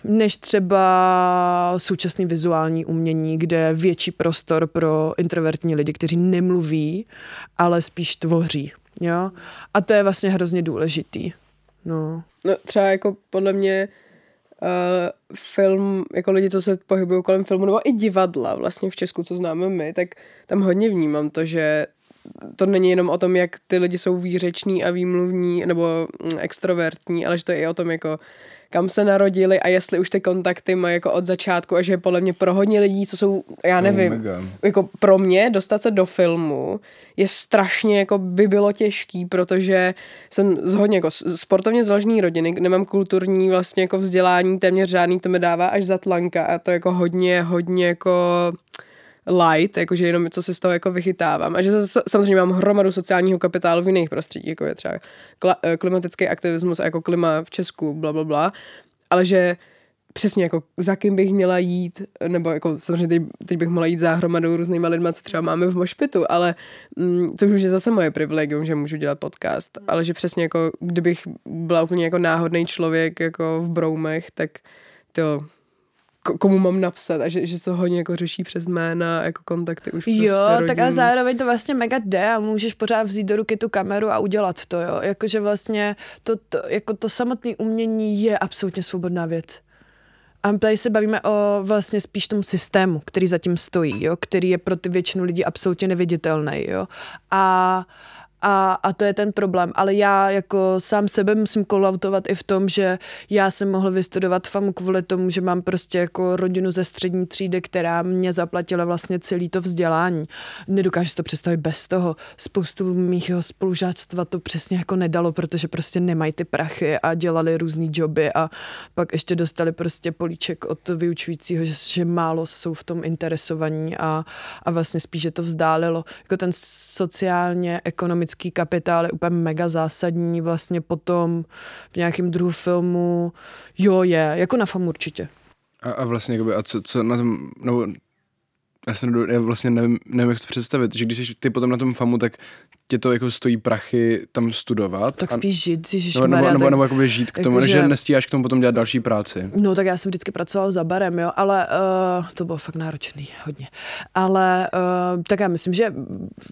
než třeba současný vizuální umění, kde je větší prostor pro introvertní lidi, kteří nemluví, ale spíš tvoří. Jo? A to je vlastně hrozně důležitý. No. No třeba jako podle mě uh, film, jako lidi, co se pohybují kolem filmu, nebo i divadla vlastně v Česku, co známe my, tak tam hodně vnímám to, že to není jenom o tom, jak ty lidi jsou výřeční a výmluvní nebo extrovertní, ale že to je i o tom, jako kam se narodili a jestli už ty kontakty mají jako od začátku a že je podle mě pro hodně lidí, co jsou, já nevím, mega. jako pro mě dostat se do filmu je strašně jako by bylo těžký, protože jsem z hodně jako sportovně založený rodiny, nemám kulturní vlastně jako vzdělání, téměř žádný, to mi dává až za tlanka a to jako hodně, hodně jako light, jakože jenom co si z toho jako vychytávám. A že zase samozřejmě mám hromadu sociálního kapitálu v jiných prostředích, jako je třeba kla- eh, klimatický aktivismus a jako klima v Česku, bla, bla, bla. Ale že přesně jako za kým bych měla jít, nebo jako samozřejmě teď, teď bych mohla jít za hromadou různýma lidma, co třeba máme v Mošpitu, ale mm, to už je zase moje privilegium, že můžu dělat podcast, ale že přesně jako kdybych byla úplně jako náhodný člověk jako v Broumech, tak to komu mám napsat a že, že se hodně jako řeší přes jména, jako kontakty už Jo, prostě tak a rodin. zároveň to vlastně mega jde a můžeš pořád vzít do ruky tu kameru a udělat to, jo. Jakože vlastně to, to, jako to samotné umění je absolutně svobodná věc. A tady se bavíme o vlastně spíš tom systému, který zatím stojí, jo, který je pro ty většinu lidí absolutně neviditelný, jo. A a, a to je ten problém. Ale já jako sám sebe musím kolautovat i v tom, že já jsem mohl vystudovat FAMu kvůli tomu, že mám prostě jako rodinu ze střední třídy, která mě zaplatila vlastně celý to vzdělání. Nedokážu si to představit bez toho. Spoustu mých spolužáctva to přesně jako nedalo, protože prostě nemají ty prachy a dělali různý joby a pak ještě dostali prostě políček od vyučujícího, že, že málo jsou v tom interesovaní a, a vlastně spíš, že to vzdálilo. Jako ten sociálně ekonomický kapitál je úplně mega zásadní vlastně potom v nějakém druhu filmu. Jo, je, jako na FAM určitě. A, a vlastně, a co, co na tom, nebo já, se nedo, já vlastně nevím, nevím, jak si představit, že když jsi ty potom na tom FAMu, tak tě to jako stojí prachy tam studovat. Tak a, spíš žít, nebo, nebo, nebo, tak... nebo jakoby žít k tomu, jakože- že nestíháš k tomu potom dělat další práci. No tak já jsem vždycky pracovala za barem, jo, ale uh, to bylo fakt náročný, hodně. Ale uh, tak já myslím, že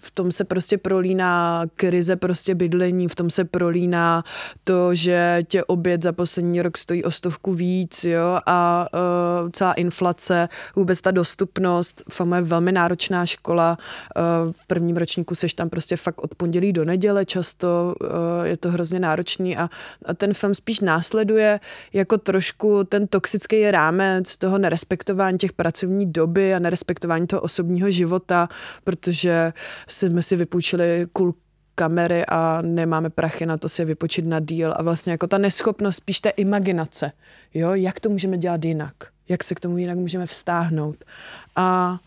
v tom se prostě prolíná krize prostě bydlení, v tom se prolíná to, že tě oběd za poslední rok stojí o stovku víc, jo, a uh, celá inflace, vůbec ta dostupnost, FAMA je velmi náročná škola, uh, v prvním ročníku seš tam prostě fakt od pondělí do neděle často, uh, je to hrozně náročný a, ten film spíš následuje jako trošku ten toxický rámec toho nerespektování těch pracovní doby a nerespektování toho osobního života, protože jsme si vypůjčili kul kamery a nemáme prachy na to si je vypočít na díl a vlastně jako ta neschopnost spíš té imaginace, jo, jak to můžeme dělat jinak, jak se k tomu jinak můžeme vztáhnout. A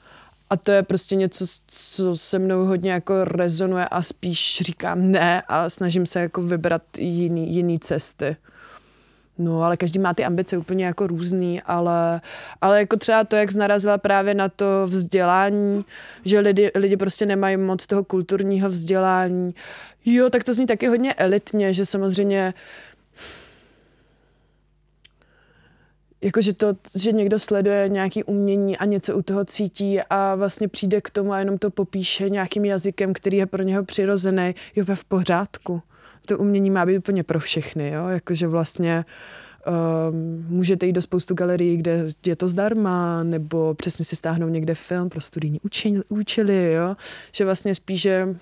a to je prostě něco, co se mnou hodně jako rezonuje a spíš říkám ne a snažím se jako vybrat jiný, jiný cesty. No, ale každý má ty ambice úplně jako různý, ale, ale jako třeba to, jak jsi narazila právě na to vzdělání, že lidi, lidi prostě nemají moc toho kulturního vzdělání. Jo, tak to zní taky hodně elitně, že samozřejmě jakože to, že někdo sleduje nějaký umění a něco u toho cítí a vlastně přijde k tomu a jenom to popíše nějakým jazykem, který je pro něho přirozený, je v pořádku. To umění má být úplně pro všechny, jo? jakože vlastně um, můžete jít do spoustu galerií, kde je to zdarma, nebo přesně si stáhnout někde film pro studijní učení, účely, jo? že vlastně spíš, že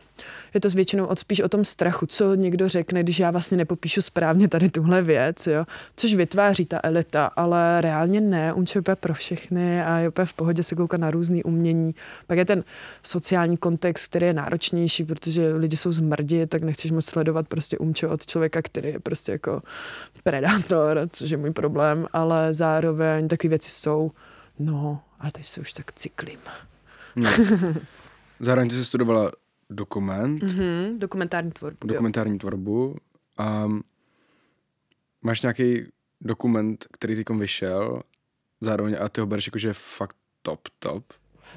je to většinou od, spíš o tom strachu, co někdo řekne, když já vlastně nepopíšu správně tady tuhle věc, jo? což vytváří ta elita, ale reálně ne, umče je pro všechny a je úplně v pohodě se koukat na různý umění. Pak je ten sociální kontext, který je náročnější, protože lidi jsou zmrdi, tak nechceš moc sledovat prostě umče od člověka, který je prostě jako predátor, což je můj problém, ale zároveň takové věci jsou, no, a teď se už tak cyklím. No. Zároveň ty jsi studovala dokument, Mm-hmm, dokumentární tvorbu. jo. dokumentární tvorbu a máš nějaký dokument, který teď vyšel, zároveň a ty ho bereš jako, že je fakt top, top.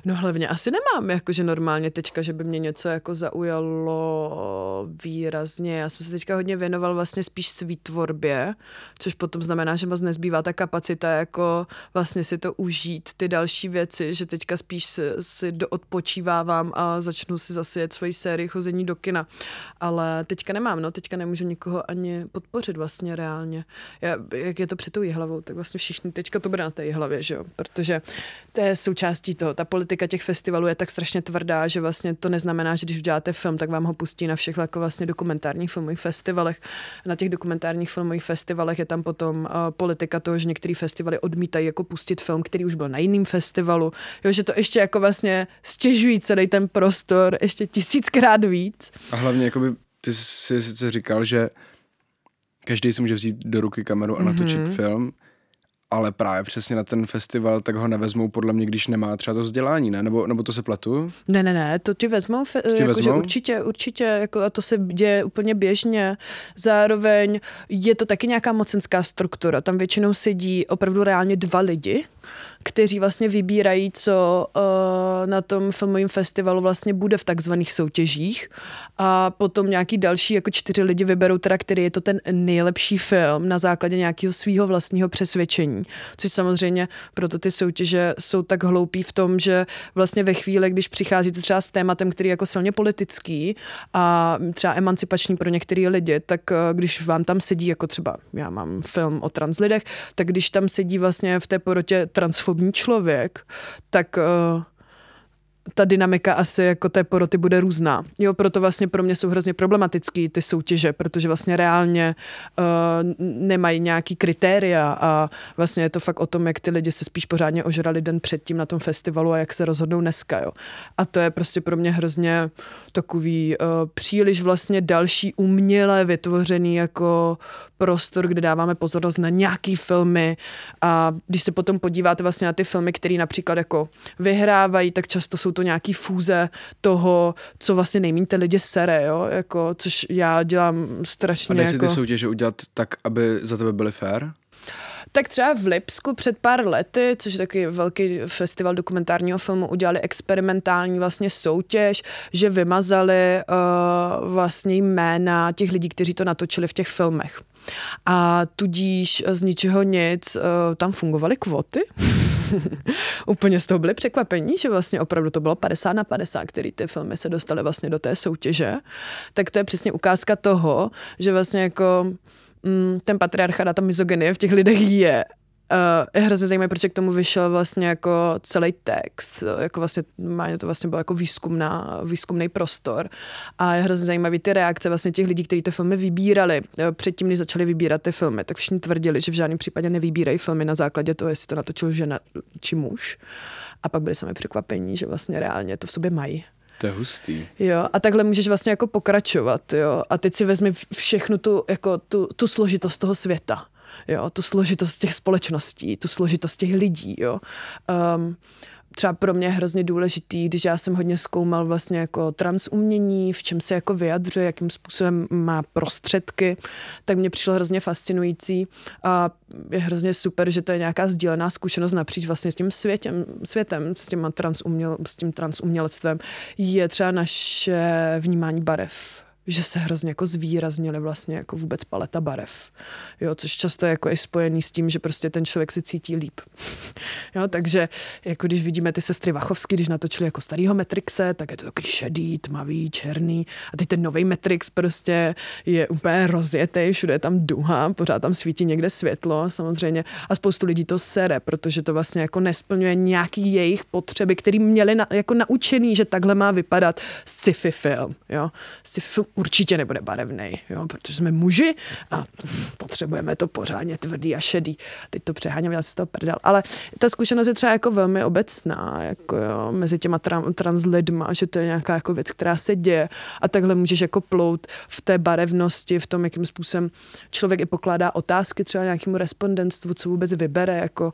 No hlavně asi nemám, jakože normálně teďka, že by mě něco jako zaujalo výrazně. Já jsem se teďka hodně věnoval vlastně spíš svý tvorbě, což potom znamená, že moc nezbývá ta kapacita jako vlastně si to užít, ty další věci, že teďka spíš si, si doodpočívávám a začnu si zase jet svoji sérii chození do kina. Ale teďka nemám, no, teďka nemůžu nikoho ani podpořit vlastně reálně. Já, jak je to před tou hlavou, tak vlastně všichni teďka to bude na té hlavě, že jo, protože to je součástí toho, ta politika těch festivalů je tak strašně tvrdá, že vlastně to neznamená, že když uděláte film, tak vám ho pustí na všech jako vlastně dokumentárních filmových festivalech. Na těch dokumentárních filmových festivalech je tam potom uh, politika toho, že některé festivaly odmítají jako pustit film, který už byl na jiném festivalu. Jo, že to ještě jako vlastně stěžují celý ten prostor ještě tisíckrát víc. A hlavně jakoby ty jsi sice říkal, že každý si může vzít do ruky kameru a natočit mm-hmm. film, ale právě přesně na ten festival, tak ho nevezmou podle mě, když nemá třeba to vzdělání, ne? Nebo, nebo to se pletu? Ne, ne, ne, to ti vezmou, fe, ti jako, vezmou? Že určitě, určitě, jako, a to se děje úplně běžně. Zároveň je to taky nějaká mocenská struktura, tam většinou sedí opravdu reálně dva lidi, kteří vlastně vybírají, co uh, na tom filmovém festivalu vlastně bude v takzvaných soutěžích a potom nějaký další jako čtyři lidi vyberou teda, který je to ten nejlepší film na základě nějakého svého vlastního přesvědčení. Což samozřejmě proto ty soutěže jsou tak hloupý v tom, že vlastně ve chvíli, když přicházíte třeba s tématem, který je jako silně politický a třeba emancipační pro některé lidi, tak uh, když vám tam sedí jako třeba, já mám film o translidech, tak když tam sedí vlastně v té porotě transfobní člověk, tak uh, ta dynamika asi jako té poroty bude různá. Jo, proto vlastně pro mě jsou hrozně problematický ty soutěže, protože vlastně reálně uh, nemají nějaký kritéria a vlastně je to fakt o tom, jak ty lidi se spíš pořádně ožrali den předtím na tom festivalu a jak se rozhodnou dneska, jo. A to je prostě pro mě hrozně takový uh, příliš vlastně další uměle vytvořený jako prostor, kde dáváme pozornost na nějaký filmy a když se potom podíváte vlastně na ty filmy, které například jako vyhrávají, tak často jsou to nějaký fůze toho, co vlastně nejméně ty lidi sere, jo, jako, což já dělám strašně. A dají jako... ty soutěže udělat tak, aby za tebe byly fair? Tak třeba v Lipsku před pár lety, což je takový velký festival dokumentárního filmu, udělali experimentální vlastně soutěž, že vymazali uh, vlastně jména těch lidí, kteří to natočili v těch filmech. A tudíž z ničeho nic uh, tam fungovaly kvoty. Úplně z toho byli překvapení, že vlastně opravdu to bylo 50 na 50, který ty filmy se dostaly vlastně do té soutěže. Tak to je přesně ukázka toho, že vlastně jako mm, ten patriarchát a ta mizogynie v těch lidech je Uh, je hrozně zajímavé, proč k tomu vyšel vlastně jako celý text, jako vlastně, má to vlastně byl jako výzkumná, výzkumný prostor a je hrozně zajímavý ty reakce vlastně těch lidí, kteří ty filmy vybírali eh, předtím, než začali vybírat ty filmy, tak všichni tvrdili, že v žádném případě nevybírají filmy na základě toho, jestli to natočil žena či muž a pak byli sami překvapení, že vlastně reálně to v sobě mají. To je hustý. Jo, a takhle můžeš vlastně jako pokračovat, jo. A teď si vezmi všechnu tu, jako tu, tu složitost toho světa jo, tu složitost těch společností, tu složitost těch lidí, jo. Um, třeba pro mě hrozně důležitý, když já jsem hodně zkoumal vlastně jako transumění, v čem se jako vyjadřuje, jakým způsobem má prostředky, tak mě přišlo hrozně fascinující a je hrozně super, že to je nějaká sdílená zkušenost napříč vlastně s tím světem, světem s, těma transuměl, s tím transumělectvem, je třeba naše vnímání barev že se hrozně jako zvýraznili vlastně jako vůbec paleta barev. Jo, což často je jako i spojený s tím, že prostě ten člověk se cítí líp. jo, takže jako když vidíme ty sestry Vachovsky, když natočili jako starýho Matrixe, tak je to takový šedý, tmavý, černý. A teď ten nový Matrix prostě je úplně rozjetý, všude je tam duha, pořád tam svítí někde světlo samozřejmě. A spoustu lidí to sere, protože to vlastně jako nesplňuje nějaký jejich potřeby, který měli na, jako naučený, že takhle má vypadat sci-fi film. Jo? Sci-fi film určitě nebude barevný, jo, protože jsme muži a potřebujeme to pořádně tvrdý a šedý. Teď to přeháněm, já si to prdel. Ale ta zkušenost je třeba jako velmi obecná, jako jo, mezi těma tra- trans lidma, že to je nějaká jako věc, která se děje a takhle můžeš jako plout v té barevnosti, v tom, jakým způsobem člověk i pokládá otázky třeba nějakému respondentstvu, co vůbec vybere, jako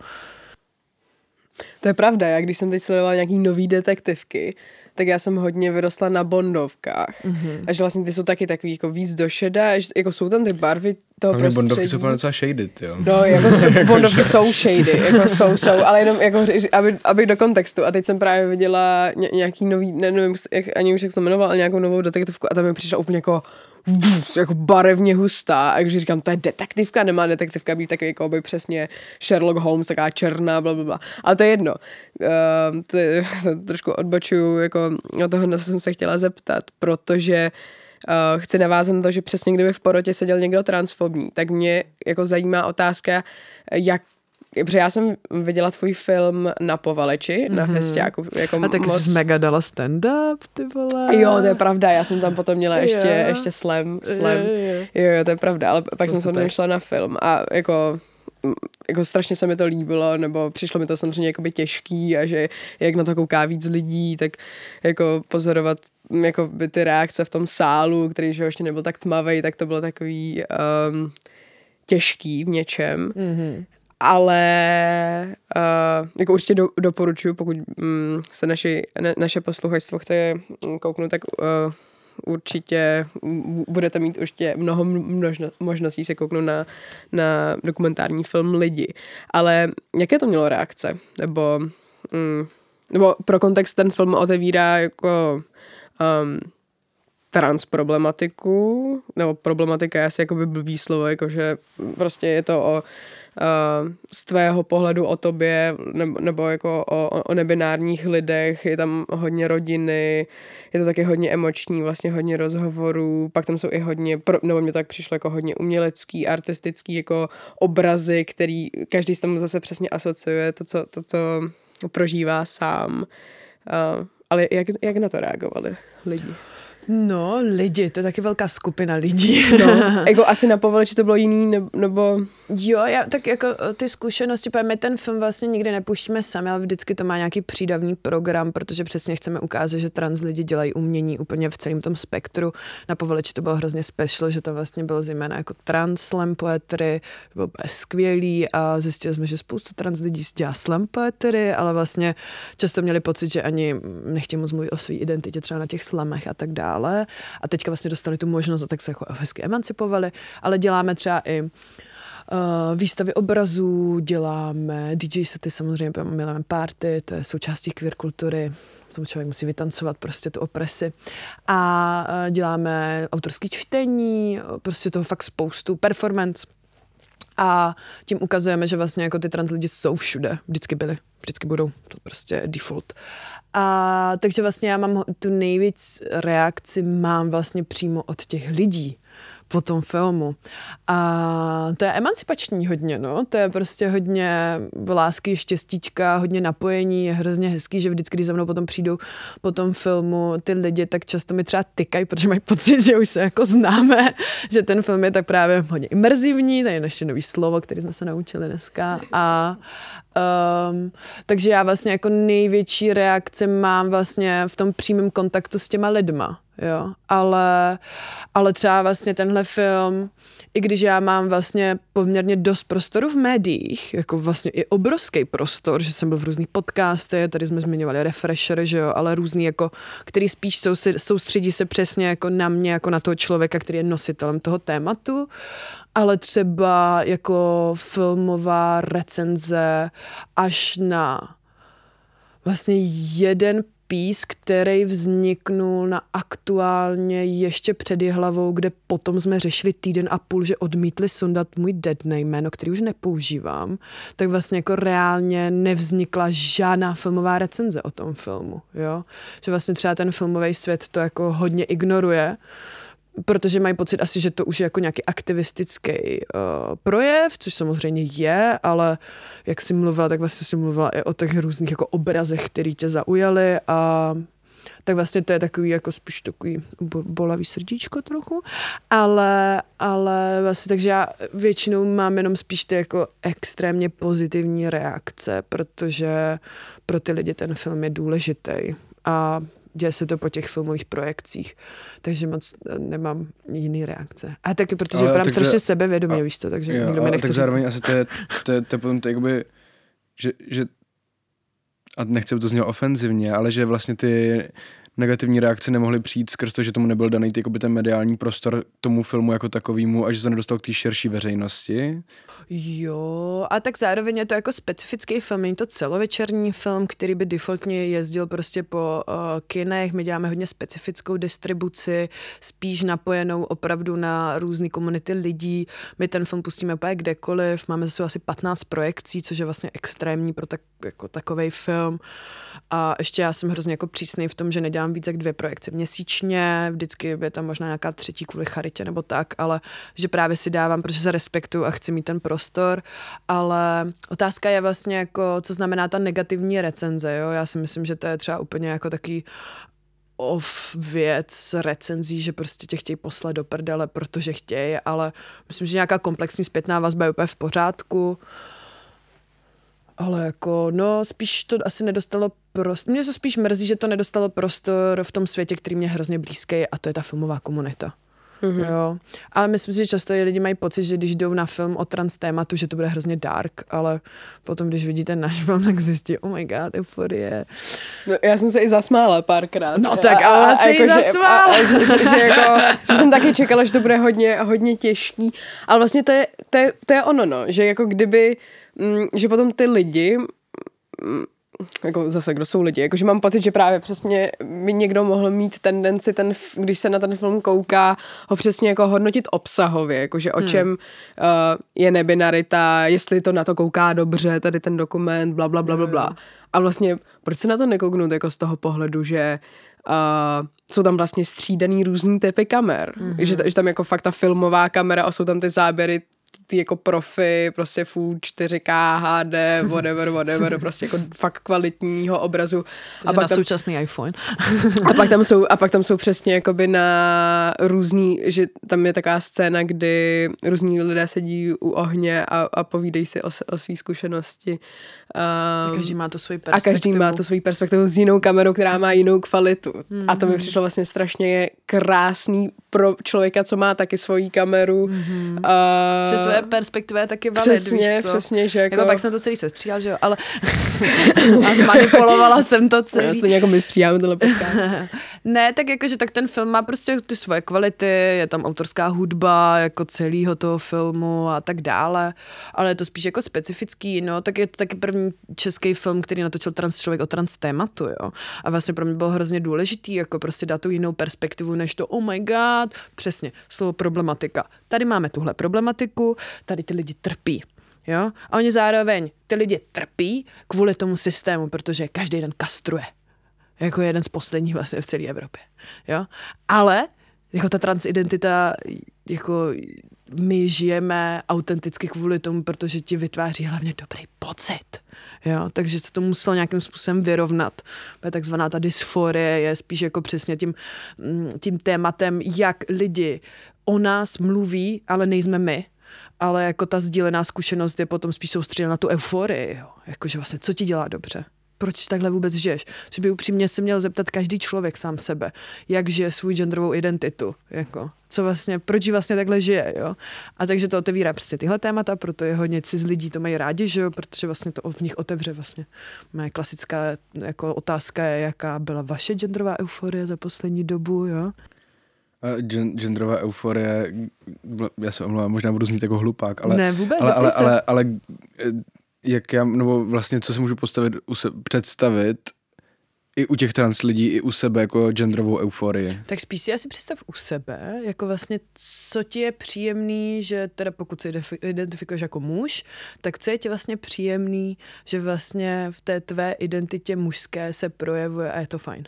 to je pravda, já když jsem teď sledovala nějaký nový detektivky, tak já jsem hodně vyrostla na bondovkách. Mm-hmm. A že vlastně ty jsou taky takový jako víc do šeda, že jako jsou tam ty barvy toho Hlavně prostředí. bondovky jsou docela shaded, jo. No, jako jsou, bondovky jsou shady, jako jsou, jsou, ale jenom jako, aby, aby do kontextu. A teď jsem právě viděla ně, nějaký nový, ne, nevím, jak, ani už jak se to jmenoval, ale nějakou novou detektivku a tam mi přišla úplně jako vůz, jako barevně hustá. A když říkám, to je detektivka, nemá detektivka být takový jako by přesně Sherlock Holmes, taková černá, bla, bla, bla. Ale to je jedno. Uh, to, je, to trošku odbočuju, jako o toho, na co jsem se chtěla zeptat, protože uh, chci navázat na to, že přesně kdyby v porotě seděl někdo transfobní, tak mě jako zajímá otázka, jak Protože já jsem viděla tvůj film na Povaleči, mm-hmm. na festiáku. Jako A tak moc... jsi mega dala stand-up, ty vole. Jo, to je pravda, já jsem tam potom měla ještě, Jo. ještě slam, slam. Jo, jo. Jo, jo, to je pravda, ale pak To jsem se super. šla na film a jako mm, jako strašně se mi to líbilo, nebo přišlo mi to samozřejmě jakoby těžký a že jak na to kouká víc lidí, tak jako pozorovat mm, jako by ty reakce v tom sálu, který že ještě nebyl tak tmavý, tak to bylo takový um, těžký v něčem. Mhm. Ale uh, jako určitě do, doporučuji, pokud um, se naši, na, naše posluchačstvo chce mm, kouknout, tak uh, určitě mm, budete mít určitě mnoho množno, možností se kouknout na, na dokumentární film Lidi. Ale jaké to mělo reakce? Nebo, um, nebo pro kontext ten film otevírá jako um, trans problematiku, nebo problematika je asi jakoby blbý slovo, jakože prostě je to o z tvého pohledu o tobě, nebo, nebo jako o, o, nebinárních lidech, je tam hodně rodiny, je to taky hodně emoční, vlastně hodně rozhovorů, pak tam jsou i hodně, nebo mě tak přišlo jako hodně umělecký, artistický, jako obrazy, který každý s tam zase přesně asociuje to, co, to, co prožívá sám. Uh, ale jak, jak na to reagovali lidi? No, lidi, to je taky velká skupina lidí. No, jako asi na povaleči to bylo jiný, nebo, nebo Jo, já, tak jako eh, ty zkušenosti, protože my ten film vlastně nikdy nepouštíme sami, ale vždycky to má nějaký přídavný program, protože přesně chceme ukázat, že trans lidi dělají umění úplně v celém tom spektru. Na Povaleči to bylo hrozně special, že to vlastně bylo zejména jako trans slam poetry, bylo skvělý a zjistili jsme, že spoustu trans lidí dělá slam poetry, ale vlastně často měli pocit, že ani nechtějí moc mluvit o své identitě třeba na těch slamech a tak dále. A teďka vlastně dostali tu možnost a tak se jako hezky emancipovali, ale děláme třeba i Uh, výstavy obrazů, děláme DJ sety, samozřejmě milujeme party, to je součástí queer kultury, tomu člověk musí vytancovat prostě tu opresi. A uh, děláme autorské čtení, prostě toho fakt spoustu, performance. A tím ukazujeme, že vlastně jako ty trans lidi jsou všude, vždycky byli, vždycky budou, to prostě je default. A takže vlastně já mám tu nejvíc reakci mám vlastně přímo od těch lidí po tom filmu. A to je emancipační hodně, no. To je prostě hodně lásky, štěstíčka, hodně napojení. Je hrozně hezký, že vždycky, když za mnou potom přijdou po tom filmu ty lidi, tak často mi třeba tykají, protože mají pocit, že už se jako známe, že ten film je tak právě hodně imerzivní, to je naše nový slovo, který jsme se naučili dneska. A Um, takže já vlastně jako největší reakce mám vlastně v tom přímém kontaktu s těma lidma, jo, ale, ale třeba vlastně tenhle film, i když já mám vlastně poměrně dost prostoru v médiích, jako vlastně i obrovský prostor, že jsem byl v různých podcastech, tady jsme zmiňovali Refresher, že jo, ale různý jako, který spíš sou, soustředí se přesně jako na mě, jako na toho člověka, který je nositelem toho tématu, ale třeba jako filmová recenze až na vlastně jeden pís, který vzniknul na aktuálně ještě před hlavou, kde potom jsme řešili týden a půl, že odmítli sundat můj dead name, jméno, který už nepoužívám, tak vlastně jako reálně nevznikla žádná filmová recenze o tom filmu, jo? Že vlastně třeba ten filmový svět to jako hodně ignoruje, protože mají pocit asi, že to už je jako nějaký aktivistický uh, projev, což samozřejmě je, ale jak jsi mluvila, tak vlastně si mluvila i o těch různých jako obrazech, které tě zaujaly a tak vlastně to je takový jako spíš takový bolavý srdíčko trochu, ale, ale vlastně takže já většinou mám jenom spíš ty jako extrémně pozitivní reakce, protože pro ty lidi ten film je důležitý a děje se to po těch filmových projekcích, takže moc nemám jiný reakce. A taky, protože Ale vypadám takže- strašně sebevědomě, a- víš co, takže Jo, nikdo mi nechce tak říct. zároveň asi to je, to je, to je potom to jakoby, že, že a nechci, aby to znělo ofenzivně, ale že vlastně ty negativní reakce nemohly přijít skrz to, že tomu nebyl daný jakoby, ten mediální prostor tomu filmu jako takovýmu a že se nedostal k té širší veřejnosti. Jo, a tak zároveň je to jako specifický film, není to celovečerní film, který by defaultně jezdil prostě po uh, kinech, my děláme hodně specifickou distribuci, spíš napojenou opravdu na různé komunity lidí, my ten film pustíme úplně kdekoliv, máme zase asi 15 projekcí, což je vlastně extrémní pro tak, jako takový film. A ještě já jsem hrozně jako přísný v tom, že nedělám víc jak dvě projekce měsíčně, vždycky je tam možná nějaká třetí kvůli charitě nebo tak, ale že právě si dávám, protože se respektuju a chci mít ten prostor, ale otázka je vlastně jako, co znamená ta negativní recenze, jo? Já si myslím, že to je třeba úplně jako taký off věc recenzí, že prostě tě chtějí poslat do prdele, protože chtějí, ale myslím, že nějaká komplexní zpětná vazba je úplně v pořádku. Ale jako, no, spíš to asi nedostalo prostor. Mě to spíš mrzí, že to nedostalo prostor v tom světě, který mě hrozně blízký a to je ta filmová komunita. Mm-hmm. Jo. Ale myslím si, že často lidi mají pocit, že když jdou na film o trans tématu, že to bude hrozně dark, ale potom, když vidíte náš film, tak zjistí, oh my god, euforie. No, já jsem se i zasmála párkrát. No tak a, ale se jako, zasmála. Že, že, že, že, jako, že, jsem taky čekala, že to bude hodně, hodně těžký. Ale vlastně to je, to je, to je ono, no, že jako kdyby, mm, že potom ty lidi mm, jako zase, kdo jsou lidi, jakože mám pocit, že právě přesně by někdo mohl mít tendenci, ten, když se na ten film kouká, ho přesně jako hodnotit obsahově, jakože o hmm. čem uh, je nebinarita, jestli to na to kouká dobře, tady ten dokument, bla, bla, bla, bla, bla. A vlastně, proč se na to nekouknout jako z toho pohledu, že uh, jsou tam vlastně střídaný různý typy kamer, mm-hmm. že, že tam jako fakt ta filmová kamera a jsou tam ty záběry ty jako profi, prostě full 4K, HD, whatever, whatever, prostě jako fakt kvalitního obrazu. a pak na tam, současný iPhone. a, pak tam jsou, a pak tam jsou přesně jakoby na různý, že tam je taková scéna, kdy různí lidé sedí u ohně a, a povídejí si o, o své zkušenosti. Um, a každý má to svoji perspektivu. A každý má to svoji perspektivu s jinou kamerou, která má jinou kvalitu. Mm-hmm. A to mi přišlo vlastně strašně krásný pro člověka, co má taky svoji kameru. Mm-hmm. Uh, že to je perspektiva je taky valid, přesně, víš co? Přesně, že jako... jako pak jsem to celý sestříhal, že jo, ale a zmanipulovala jsem to celý. Já stejně jako my stříháme tohle podcast. ne, tak jakože tak ten film má prostě ty svoje kvality, je tam autorská hudba jako celého toho filmu a tak dále, ale je to spíš jako specifický, no, tak je to taky první český film, který natočil trans člověk o trans tématu, jo. A vlastně pro mě bylo hrozně důležitý, jako prostě dát tu jinou perspektivu, než to, oh my god, přesně, slovo problematika. Tady máme tuhle problematiku, tady ty lidi trpí. Jo? A oni zároveň, ty lidi trpí kvůli tomu systému, protože každý den kastruje. Jako jeden z posledních vlastně v celé Evropě. Jo? Ale jako ta transidentita, jako my žijeme autenticky kvůli tomu, protože ti vytváří hlavně dobrý pocit. Jo, takže se to muselo nějakým způsobem vyrovnat. Takzvaná ta dysforie je spíš jako přesně tím, mm, tím tématem, jak lidi o nás mluví, ale nejsme my ale jako ta sdílená zkušenost je potom spíš soustředěna na tu euforii, jo. Jakože vlastně, co ti dělá dobře? Proč takhle vůbec žiješ? Což by upřímně se měl zeptat každý člověk sám sebe, jak žije svůj genderovou identitu, jako, co vlastně, proč vlastně takhle žije, jo? A takže to otevírá přesně tyhle témata, proto je hodně z lidí to mají rádi, že jo, protože vlastně to v nich otevře vlastně. Moje klasická jako otázka je, jaká byla vaše genderová euforie za poslední dobu, jo? Gen- genderová euforie, já se omlouvám, možná budu znít jako hlupák, ale... Ne, vůbec, ale, ale, ale, ale, eh, jak já, nebo vlastně, co si můžu postavit, se, představit, i u těch trans lidí, i u sebe jako genderovou euforii. Tak spíš si asi představ u sebe, jako vlastně, co ti je příjemný, že teda pokud se identifikuješ jako muž, tak co je ti vlastně příjemný, že vlastně v té tvé identitě mužské se projevuje a je to fajn.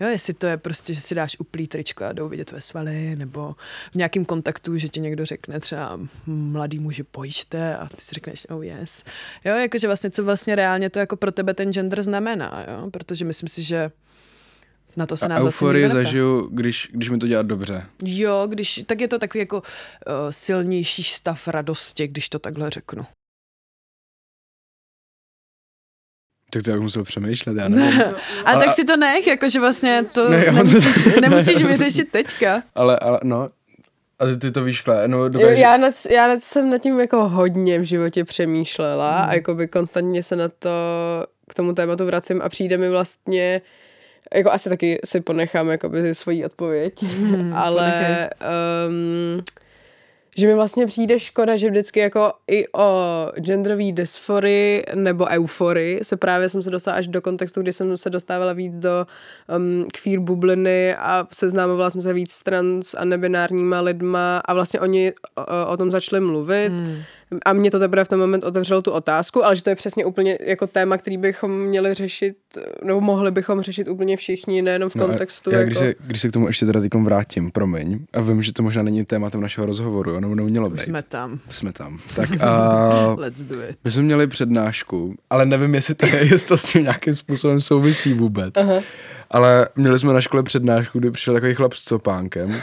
Jo, jestli to je prostě, že si dáš uplý tričko a jdou vidět tvoje svaly, nebo v nějakém kontaktu, že ti někdo řekne třeba mladý muži pojížďte a ty si řekneš oh yes. Jo, jakože vlastně co vlastně reálně to jako pro tebe ten gender znamená, jo, protože myslím si, že na to se nás euforii zažiju, když, když mi to dělá dobře. Jo, když, tak je to takový jako uh, silnější stav radosti, když to takhle řeknu. Tak to jak musel přemýšlet, já nevím. Ne. A ale, tak si to nech, jakože vlastně to ne, nemusíš, nemusíš vyřešit teďka. Ale, ale no, a ty to víš, Kle, no dokáže... Já, nad, já nad, jsem nad tím jako hodně v životě přemýšlela hmm. a jako by konstantně se na to k tomu tématu vracím a přijde mi vlastně jako asi taky si ponechám jakoby svoji odpověď, hmm, ale um, že mi vlastně přijde škoda, že vždycky jako i o genderový dysfory nebo eufory se právě jsem se dostala až do kontextu, kdy jsem se dostávala víc do um, queer bubliny a seznámovala jsem se víc s trans a nebinárníma lidma a vlastně oni o, o tom začali mluvit. Hmm a mě to teprve v ten moment otevřelo tu otázku, ale že to je přesně úplně jako téma, který bychom měli řešit, nebo mohli bychom řešit úplně všichni, nejenom v no kontextu. Já, jako... když, se, když se k tomu ještě teda teď vrátím, promiň, a vím, že to možná není tématem našeho rozhovoru, nebo nemělo být. Jsme tam. Jsme tam. Tak a Let's do it. My jsme měli přednášku, ale nevím, jestli to, jestli to s tím nějakým způsobem souvisí vůbec. Aha. Ale měli jsme na škole přednášku, kdy přišel takový chlap s copánkem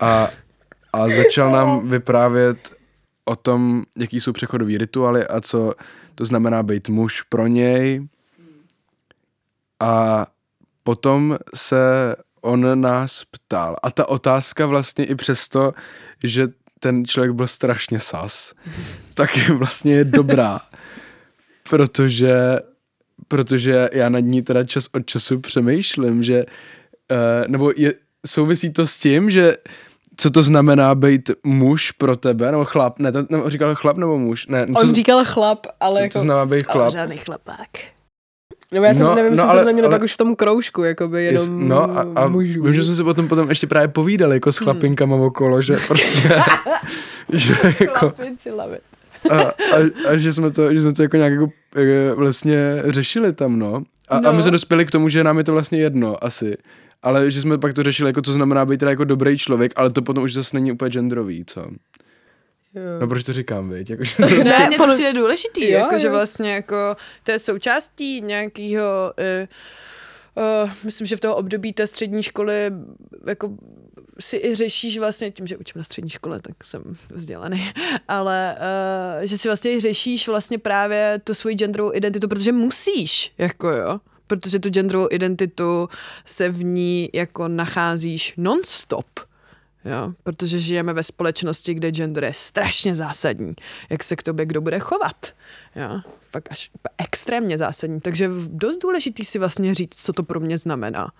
a, a začal nám vyprávět o tom, jaký jsou přechodové rituály a co to znamená být muž pro něj. A potom se on nás ptal. A ta otázka vlastně i přesto, že ten člověk byl strašně sas, tak je vlastně dobrá. Protože, protože já nad ní teda čas od času přemýšlím, že uh, nebo je, souvisí to s tím, že co to znamená být muž pro tebe, nebo chlap, ne, to, nebo říkal chlap nebo muž? Ne, On říkal chlap, ale co jako... to znamená být chlap? Ale žádný chlapák. Nebo já jsem, no, nevím, no, jestli ale, jsme to neměli ale, pak už v tom kroužku, jakoby jenom No a, a mužů. vím, že jsme se potom, potom ještě právě povídali jako s hmm. chlapinkama hmm. okolo, že prostě... že jako, Chlapinci love it. a, a, a, že jsme to, že jsme to jako nějak jako, jako vlastně řešili tam, no. A, no. a my jsme dospěli k tomu, že nám je to vlastně jedno, asi ale že jsme pak to řešili, jako co znamená být teda jako dobrý člověk, ale to potom už zase není úplně genderový, co? Jo. No proč to říkám, viď? Jako, že to ne, prostě- mně to přijde důležitý, jo, jako, jo. že vlastně jako to je součástí nějakého uh, uh, myslím, že v toho období té střední školy jako si i řešíš vlastně, tím, že učím na střední škole, tak jsem vzdělaný, ale uh, že si vlastně i řešíš vlastně právě tu svoji genderovou identitu, protože musíš, jako jo protože tu genderovou identitu se v ní jako nacházíš non-stop. Jo, protože žijeme ve společnosti, kde gender je strašně zásadní. Jak se k tobě kdo bude chovat. Jo, fakt až extrémně zásadní. Takže dost důležitý si vlastně říct, co to pro mě znamená.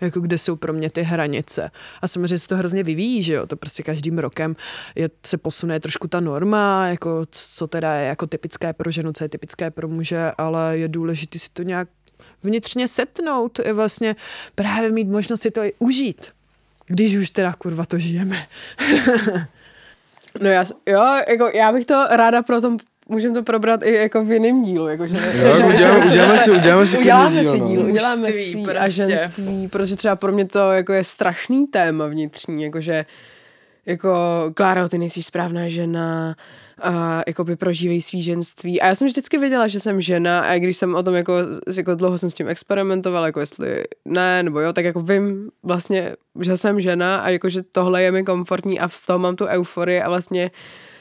Jako kde jsou pro mě ty hranice. A samozřejmě se to hrozně vyvíjí, že jo. To prostě každým rokem je, se posune trošku ta norma, jako co teda je jako typické pro ženu, co je typické pro muže, ale je důležité si to nějak vnitřně setnout, je vlastně právě mít možnost si to i užít. Když už teda kurva to žijeme. no já, jo, jako já bych to ráda pro tom můžeme to probrat i jako v jiném dílu. Jako že, jo, že, uděláme, že uděláme, si, uděláme si uděláme si díl, no. uděláme si prostě. a ženství, protože třeba pro mě to jako je strašný téma vnitřní, jakože jako Klára, ty nejsi správná žena, a jakoby prožívají svý ženství. A já jsem vždycky věděla, že jsem žena a když jsem o tom jako, jako dlouho jsem s tím experimentovala, jako jestli ne, nebo jo, tak jako vím vlastně, že jsem žena a jako, že tohle je mi komfortní a z toho mám tu euforii a vlastně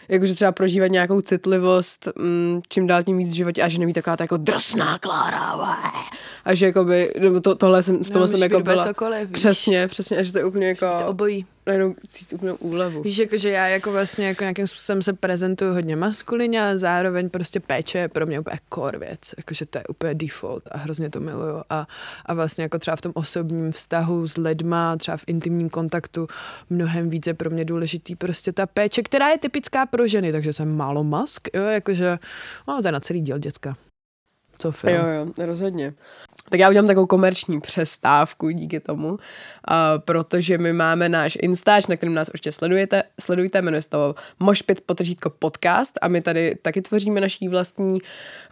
jakože třeba prožívat nějakou citlivost, mm, čím dál tím víc v životě a že nemít taková ta jako drsná Klára, a že jakoby, to, tohle jsem, v no, jsem jako byla, cokoliv, přesně, přesně, a že to je úplně jako, to obojí najednou cítit úplnou úlevu. Víš, jako, že já jako vlastně jako nějakým způsobem se prezentuju hodně maskulině a zároveň prostě péče je pro mě úplně core věc. Jakože to je úplně default a hrozně to miluju. A, a vlastně jako třeba v tom osobním vztahu s lidma, třeba v intimním kontaktu mnohem více pro mě důležitý prostě ta péče, která je typická pro ženy, takže jsem málo mask, jo, jakože, no to je na celý díl děcka. Co film? Jo, jo, rozhodně. Tak já udělám takovou komerční přestávku díky tomu, uh, protože my máme náš Instač, na kterém nás určitě sledujete, sledujte, jmenuje se to Mošpit potržítko podcast a my tady taky tvoříme naší vlastní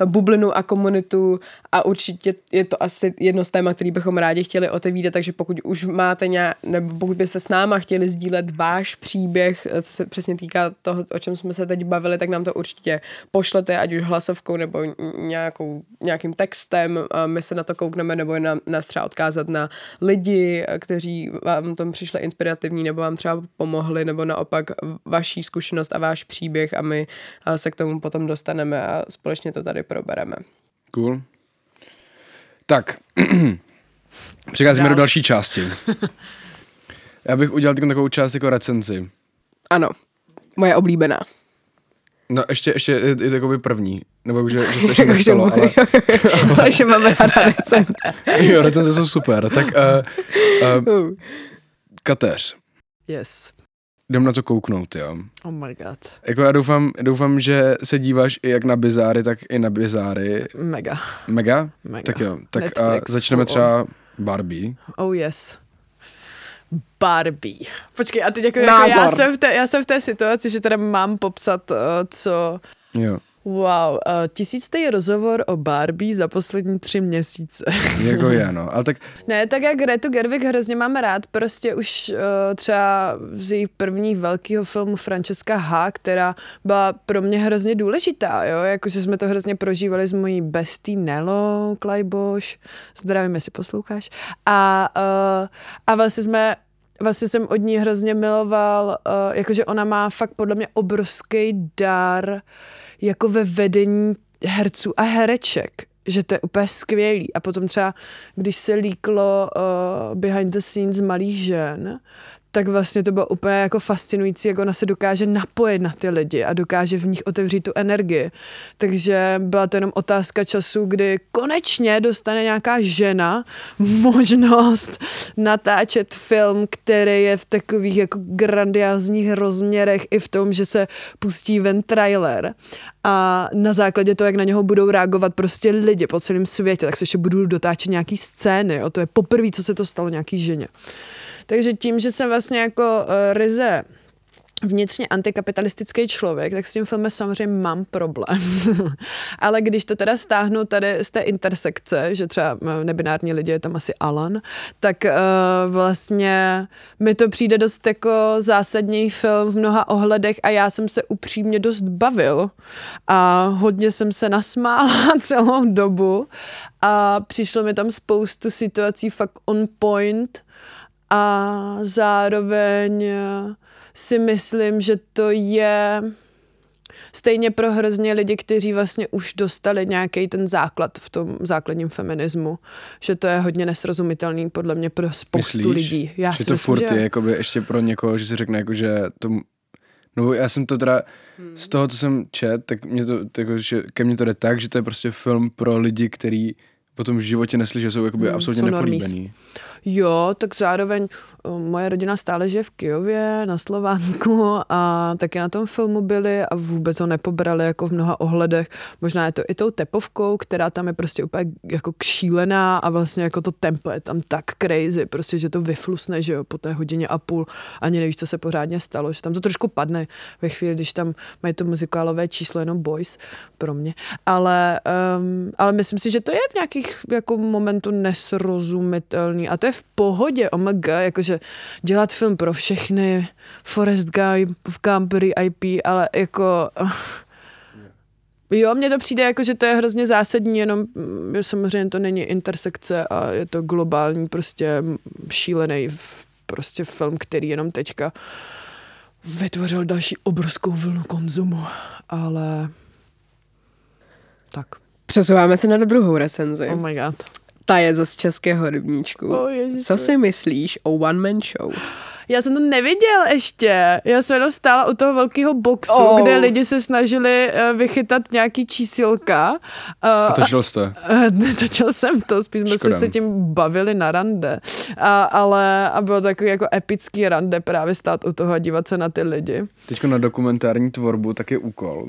bublinu a komunitu a určitě je to asi jedno z téma, který bychom rádi chtěli otevírat, takže pokud už máte nějak, nebo pokud byste s náma chtěli sdílet váš příběh, co se přesně týká toho, o čem jsme se teď bavili, tak nám to určitě pošlete, ať už hlasovkou nebo nějakou, nějakým textem, my se na to koukneme, nebo na, nás třeba odkázat na lidi, kteří vám tom přišli inspirativní, nebo vám třeba pomohli, nebo naopak vaší zkušenost a váš příběh a my se k tomu potom dostaneme a společně to tady probereme. Cool. Tak, přicházíme do další části. Já bych udělal takovou část jako recenzi. Ano, moje oblíbená. No ještě, ještě je, je jakoby první, nebo že, že to ještě nestalo, ale Ale že máme ráda recenze. jo, recenze jsou super. Tak uh, uh, kateř, Yes. jdem na to kouknout, jo. Oh my god. Jako já doufám, doufám, že se díváš i jak na bizáry, tak i na bizáry. Mega. Mega? Mega. Tak jo, tak a Netflix, začneme full třeba Barbie. Oh yes. Barbie. Počkej, a teď jako, jako já, jsem v té, já jsem v té situaci, že teda mám popsat, uh, co... Jo, Wow, uh, tisíctý rozhovor o Barbie za poslední tři měsíce. jako je, no. Ale tak Ne, tak jak Gretu Gerwig hrozně mám rád, prostě už uh, třeba z jejich prvních velkého filmu Francesca H, která byla pro mě hrozně důležitá, jo, jakože jsme to hrozně prožívali s mojí bestí Nelo Klajboš, zdravím, jestli posloucháš, a, uh, a vlastně jsme Vlastně jsem od ní hrozně miloval, uh, jakože ona má fakt podle mě obrovský dar jako ve vedení herců a hereček, že to je úplně skvělý. A potom třeba, když se líklo uh, behind the scenes malých žen, tak vlastně to bylo úplně jako fascinující, jak ona se dokáže napojit na ty lidi a dokáže v nich otevřít tu energii. Takže byla to jenom otázka času, kdy konečně dostane nějaká žena možnost natáčet film, který je v takových jako grandiázních rozměrech i v tom, že se pustí ven trailer a na základě toho, jak na něho budou reagovat prostě lidi po celém světě, tak se ještě budou dotáčet nějaký scény. Jo? To je poprvé, co se to stalo nějaký ženě. Takže tím, že jsem vlastně jako uh, ryze vnitřně antikapitalistický člověk, tak s tím filmem samozřejmě mám problém. Ale když to teda stáhnu tady z té intersekce, že třeba eh, nebinární lidi je tam asi Alan, tak uh, vlastně mi to přijde dost jako zásadní film v mnoha ohledech a já jsem se upřímně dost bavil a hodně jsem se nasmála celou dobu a přišlo mi tam spoustu situací fakt on point a zároveň eh, si myslím, že to je stejně pro hrozně lidi, kteří vlastně už dostali nějaký ten základ v tom základním feminismu, že to je hodně nesrozumitelný podle mě pro spoustu myslíš, lidí. Já že si to myslím, furt že je jakoby ještě pro někoho, že si řekne jako, že to... No já jsem to teda, z toho, co jsem čet, tak mě to, jako, že ke mně to jde tak, že to je prostě film pro lidi, který potom v životě nesli, že jsou jakoby Hmm, absolutně jsou normies. Jo, tak zároveň uh, moje rodina stále žije v Kijově, na Slovánsku a taky na tom filmu byli a vůbec ho nepobrali jako v mnoha ohledech. Možná je to i tou tepovkou, která tam je prostě úplně jako kšílená a vlastně jako to tempo je tam tak crazy, prostě, že to vyflusne, že jo, po té hodině a půl ani nevíš, co se pořádně stalo, že tam to trošku padne ve chvíli, když tam mají to muzikálové číslo jenom boys pro mě. Ale, um, ale myslím si, že to je v nějakých jako momentu nesrozumitelný a to je v pohodě, omg, jakože dělat film pro všechny, Forest Gump, v Campery IP, ale jako... Jo, mně to přijde jako, že to je hrozně zásadní, jenom mm, samozřejmě to není intersekce a je to globální prostě šílený prostě film, který jenom teďka vytvořil další obrovskou vlnu konzumu, ale tak. Přesouváme se na druhou recenzi. Oh my god. Ta je zase českého rybníčku. Oh, ježiši. Co si myslíš o One Man Show? Já jsem to neviděl ještě. Já jsem jenom stála u toho velkého boxu, Oh. kde lidi se snažili eh, vychytat nějaký čísilka. A Uh, to šlo jste. Eh, Netočil jsem to, spíš jsme se, tím bavili na rande. A, ale a bylo takový jako epický rande právě stát u toho a dívat se na ty lidi. Teď na dokumentární tvorbu tak je úkol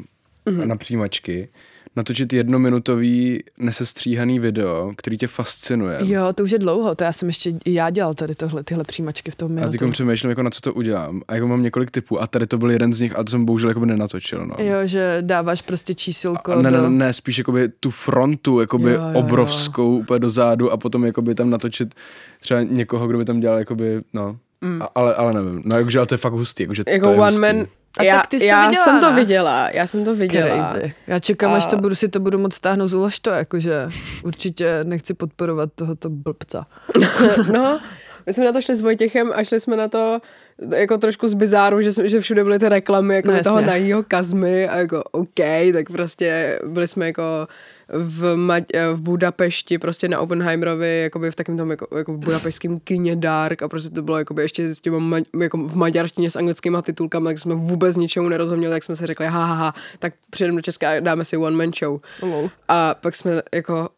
Mhm. mm-hmm. na přijímačky natočit jednominutový nesestříhaný video, který tě fascinuje. Jo, to už je dlouho, to já jsem ještě i já dělal tady tohle, tyhle příjmačky v tom A minutu. teď přemýšlím, jako na co to udělám. A jako mám několik typů a tady to byl jeden z nich a to jsem bohužel jako nenatočil. No. Jo, že dáváš prostě čísilko A ne, do... ne, ne, spíš jakoby tu frontu jakoby Jo, jo, jo. obrovskou úplně dozadu a potom jakoby tam natočit třeba někoho, kdo by tam dělal jakoby, no. Mm. A, ale, ale nevím, no jakože ale to je fakt hustý, jakože Jako to je One hustý. Man... A já tak ty jsi to já viděla, jsem to ne? viděla, já jsem to viděla. Crazy. Já čekám, A- až to budu, si to budu moc stáhnout z to, jakože určitě nechci podporovat tohoto blbca. No, My jsme na to šli s Vojtěchem a šli jsme na to jako trošku z bizáru, že, jsme- že všude byly ty reklamy jako No, toho najího kazmy a jako OK, tak prostě byli jsme jako v, Maď- v Budapešti, prostě na Oppenheimerovi, jakoby v takém tom jako, jako v budapešském kině Dark a prostě to bylo jakoby ještě s těma, ma- jako v maďarštině s anglickýma titulkami, tak jsme vůbec ničemu nerozuměli, tak jsme si řekli, ha, ha, ha, tak přijedeme do Česka a dáme si one man show. Lol. A pak jsme jako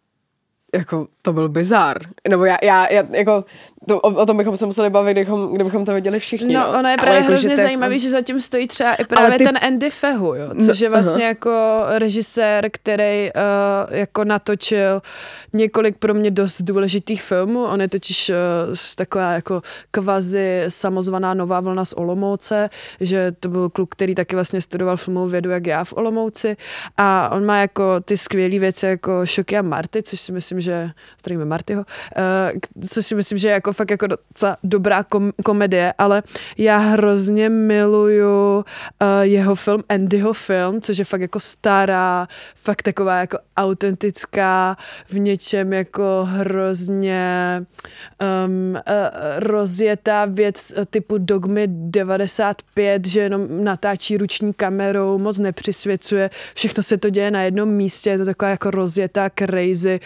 jako to byl bizar. Nebo já, já, já jako, to, o, o, tom bychom se museli bavit, kdybychom, kdybychom to viděli všichni. No, ono je právě jako, že hrozně je zajímavý, že zatím stojí třeba i právě ty- ten Andy Fehu, jo, No, což je vlastně aha. jako režisér, který uh, jako natočil několik pro mě dost důležitých filmů. On je totiž uh, taková jako kvazi samozvaná nová vlna z Olomouce, že to byl kluk, který taky vlastně studoval filmovou vědu, jak já v Olomouci. A on má jako ty skvělé věci jako Šoky a Marty, což si myslím, že zdravíme Martyho, uh, což si myslím, že je fakt jako docela dobrá kom- komedie, ale já hrozně miluju uh, jeho film, Andyho film, což je fakt jako stará, fakt taková jako autentická, v něčem jako hrozně um, uh, rozjetá věc uh, typu Dogmy 95, že jenom natáčí ruční kamerou, moc nepřisvěcuje, všechno se to děje na jednom místě, je to taková jako rozjetá, crazy,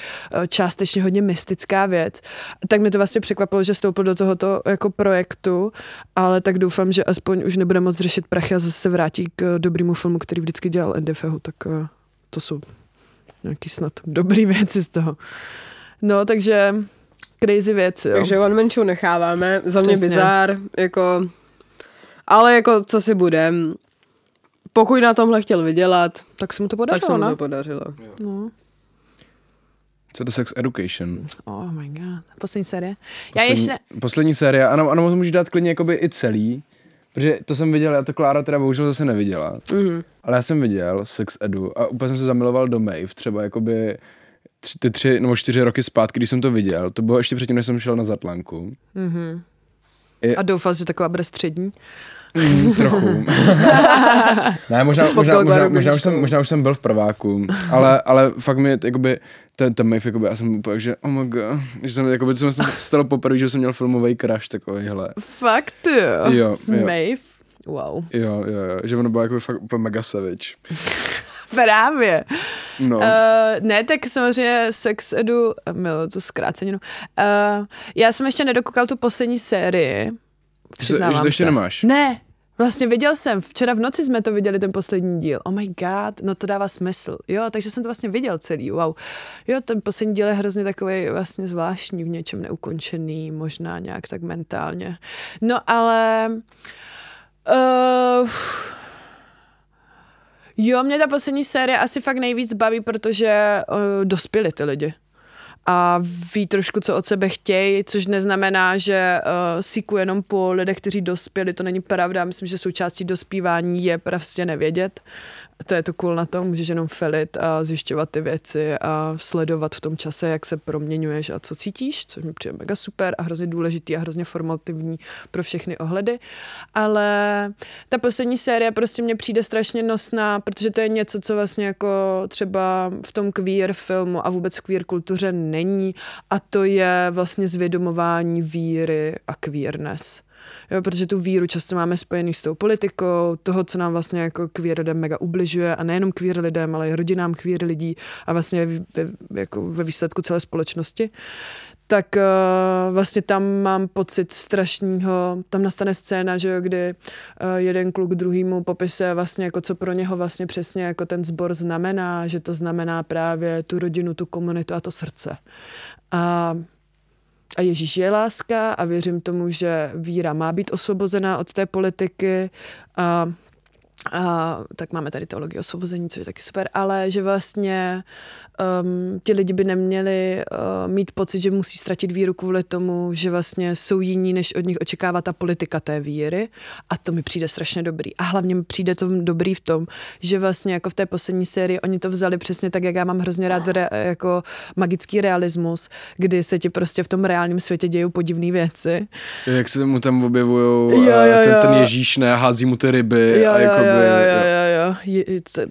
částečně hodně mystická věc. Tak mě to vlastně překvapilo, že vstoupil do tohoto jako projektu, ale tak doufám, že aspoň už nebude moc řešit prachy a zase se vrátí k uh, dobrému filmu, který vždycky dělal Andy Fehu, tak uh, to jsou nějaký snad dobrý věci z toho. No, takže crazy věc, jo. Takže one man show necháváme, za mě Přesně. bizár, jako, ale jako co si budem, pokud na tomhle chtěl vydělat, tak se mu to tak podařilo, se mu ne? to podařilo. No. Co to Sex Education? Oh my god. Poslední série. Já Poslední, ještě... poslední série, ano, ano, můžeš dát klidně jakoby i celý, protože to jsem viděl, já to Klára teda bohužel zase neviděla, Mhm. ale já jsem viděl Sex Edu a úplně jsem se zamiloval do Maeve, třeba jakoby tři, ty tři nebo čtyři roky zpátky, když jsem to viděl, to bylo ještě předtím, než jsem šel na Zatlanku. Mhm. I- A doufal, že taková bude střední. Mm, trochu. ne, možná, možná, možná, možná, už jsem, možná už jsem byl v prváku, ale, ale fakt mi jakoby, ten, ten Maeve, jakoby, já jsem úplně, že oh my god, že jsem, jakoby, to jsem se stalo poprvé, že jsem měl filmový crash takovýhle. Fakt, jo. Jo, S jo. Maeve. Wow. Jo, jo, jo, že ono bylo jako fakt úplně mega savage. Právě. No. Uh, ne, tak samozřejmě sex edu, miluji tu zkráceninu. Uh, já jsem ještě nedokoukal tu poslední sérii. že, to- že Přiznávám to ještě se. nemáš. Ne, vlastně viděl jsem, včera v noci jsme to viděli, ten poslední díl. Oh my god, no to dává smysl. Jo, takže jsem to vlastně viděl celý, wow. Jo, ten poslední díl je hrozně takový vlastně zvláštní, v něčem neukončený, možná nějak tak mentálně. No ale... Uh, Jo, mě ta poslední série asi fakt nejvíc baví, protože uh, dospěli ty lidi. A ví trošku, co od sebe chtějí, což neznamená, že uh, síku jenom po lidech, kteří dospěli, to není pravda. Myslím, že součástí dospívání je prostě nevědět. To je to cool na tom, můžeš jenom felit a zjišťovat ty věci a sledovat v tom čase, jak se proměňuješ a co cítíš, což mi přijde mega super a hrozně důležitý a hrozně formativní pro všechny ohledy. Ale ta poslední série prostě mně přijde strašně nosná, protože to je něco, co vlastně jako třeba v tom queer filmu a vůbec queer kultuře není a to je vlastně zvědomování víry a queerness. Jo, protože tu víru často máme spojený s tou politikou, toho, co nám vlastně jako queer lidem mega ubližuje a nejenom queer lidem, ale i rodinám queer lidí a vlastně jako ve výsledku celé společnosti tak uh, vlastně tam mám pocit strašného, tam nastane scéna, že jo, kdy uh, jeden kluk druhýmu popisuje vlastně jako co pro něho vlastně přesně jako ten sbor znamená, že to znamená právě tu rodinu, tu komunitu a to srdce. A a Ježíš je láska a věřím tomu, že víra má být osvobozená od té politiky a a tak máme tady teologii osvobození, což je taky super, ale že vlastně um, ti lidi by neměli uh, mít pocit, že musí ztratit víru kvůli tomu, že vlastně jsou jiní, než od nich očekává ta politika té víry a to mi přijde strašně dobrý. A hlavně mi přijde to dobrý v tom, že vlastně jako v té poslední sérii oni to vzali přesně tak, jak já mám hrozně rád re, jako magický realismus, kdy se ti prostě v tom reálném světě dějou podivné věci. Jak se mu tam objevují jo, ten, jo. ten Ježíš ne, hází mu ty ryby Jo, a jo, jakoby, jo, jo, jo. jo, jo. Je,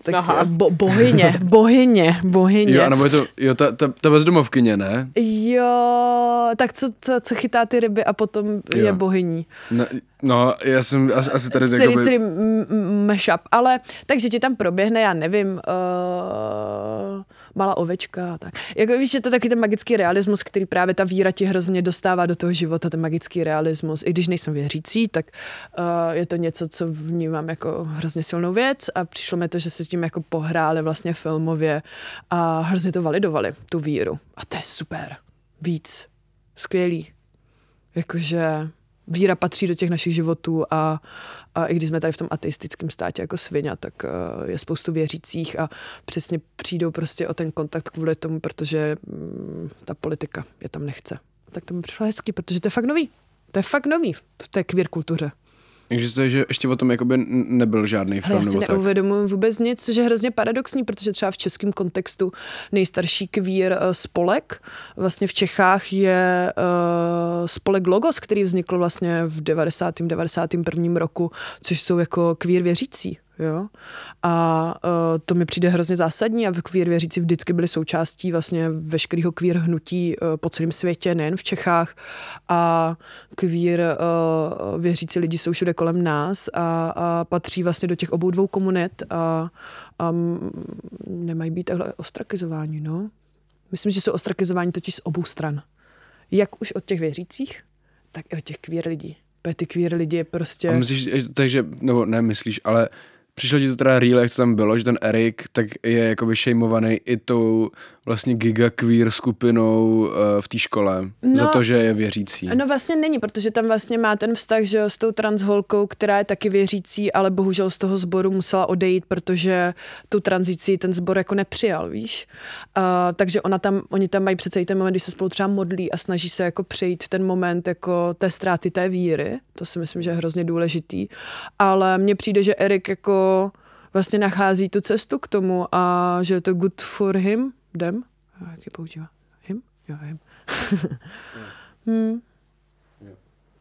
tak bo, bohyně, bohyně, bohyně. Jo, anebo je to, jo, ta, ta, ta bezdomovkyně, ne? Jo, tak co, co, co chytá ty ryby a potom jo. je bohyní. No, no já jsem asi, asi tady celý, jakoby, celý mashup. Ale takže ti tam proběhne, já nevím, uh, malá ovečka a tak. Jako víš, že to je taky ten magický realismus, který právě ta víra ti hrozně dostává do toho života, ten magický realismus. I když nejsem věřící, tak uh, je to něco, co vnímám jako hrozně silnou věc a přišlo mi to, že se s tím jako pohráli vlastně filmově a hrozně to validovali, tu víru. A to je super. Víc. Skvělý. Jakože víra patří do těch našich životů a, a i když jsme tady v tom ateistickém státě jako svině, tak uh, je spoustu věřících a přesně přijdou prostě o ten kontakt kvůli tomu, protože mm, ta politika je tam nechce. Tak to mi přišlo hezky, protože to je fakt nový. To je fakt nový v té queer kultuře. Takže to je, že ještě o tom jakoby nebyl žádný Hele, film já si neuvědomuji vůbec nic, což je hrozně paradoxní, protože třeba v českém kontextu nejstarší queer eh, spolek vlastně v Čechách je uh, spolek Logos, který vznikl vlastně v 90. 91. roku, což jsou jako queer věřící. Jo? A uh, to mi přijde hrozně zásadní a v queer věřící vždycky byli součástí vlastně veškerého queer hnutí uh, po celém světě, nejen v Čechách. A queer uh, věřící lidi jsou všude kolem nás a, a patří vlastně do těch obou dvou komunit a, a nemají být takhle ostrakizováni. No? Myslím, že jsou ostrakizováni totiž z obou stran. Jak už od těch věřících, tak i od těch queer lidí. Ty queer lidi prostě... A myslíš, takže, nebo ne myslíš, ale přišlo ti to teda real, jak to tam bylo, že ten Erik tak je jakoby shameovaný i tou vlastně giga queer skupinou uh, v té škole No. za to, že je věřící. No vlastně není, protože tam vlastně má ten vztah, že jo, s tou transholkou, která je taky věřící, ale bohužel z toho sboru musela odejít, protože tu tranzici ten sbor jako nepřijal, víš. Uh, takže ona tam, oni tam mají přece i ten moment, kdy se spolu třeba modlí a snaží se jako přejít ten moment jako té ztráty té víry. To si myslím, že je hrozně důležitý. Ale mně přijde, že Erik jako vlastně nachází tu cestu k tomu a že je to good for him, them, jak je používá? Him? Jo, him. hmm.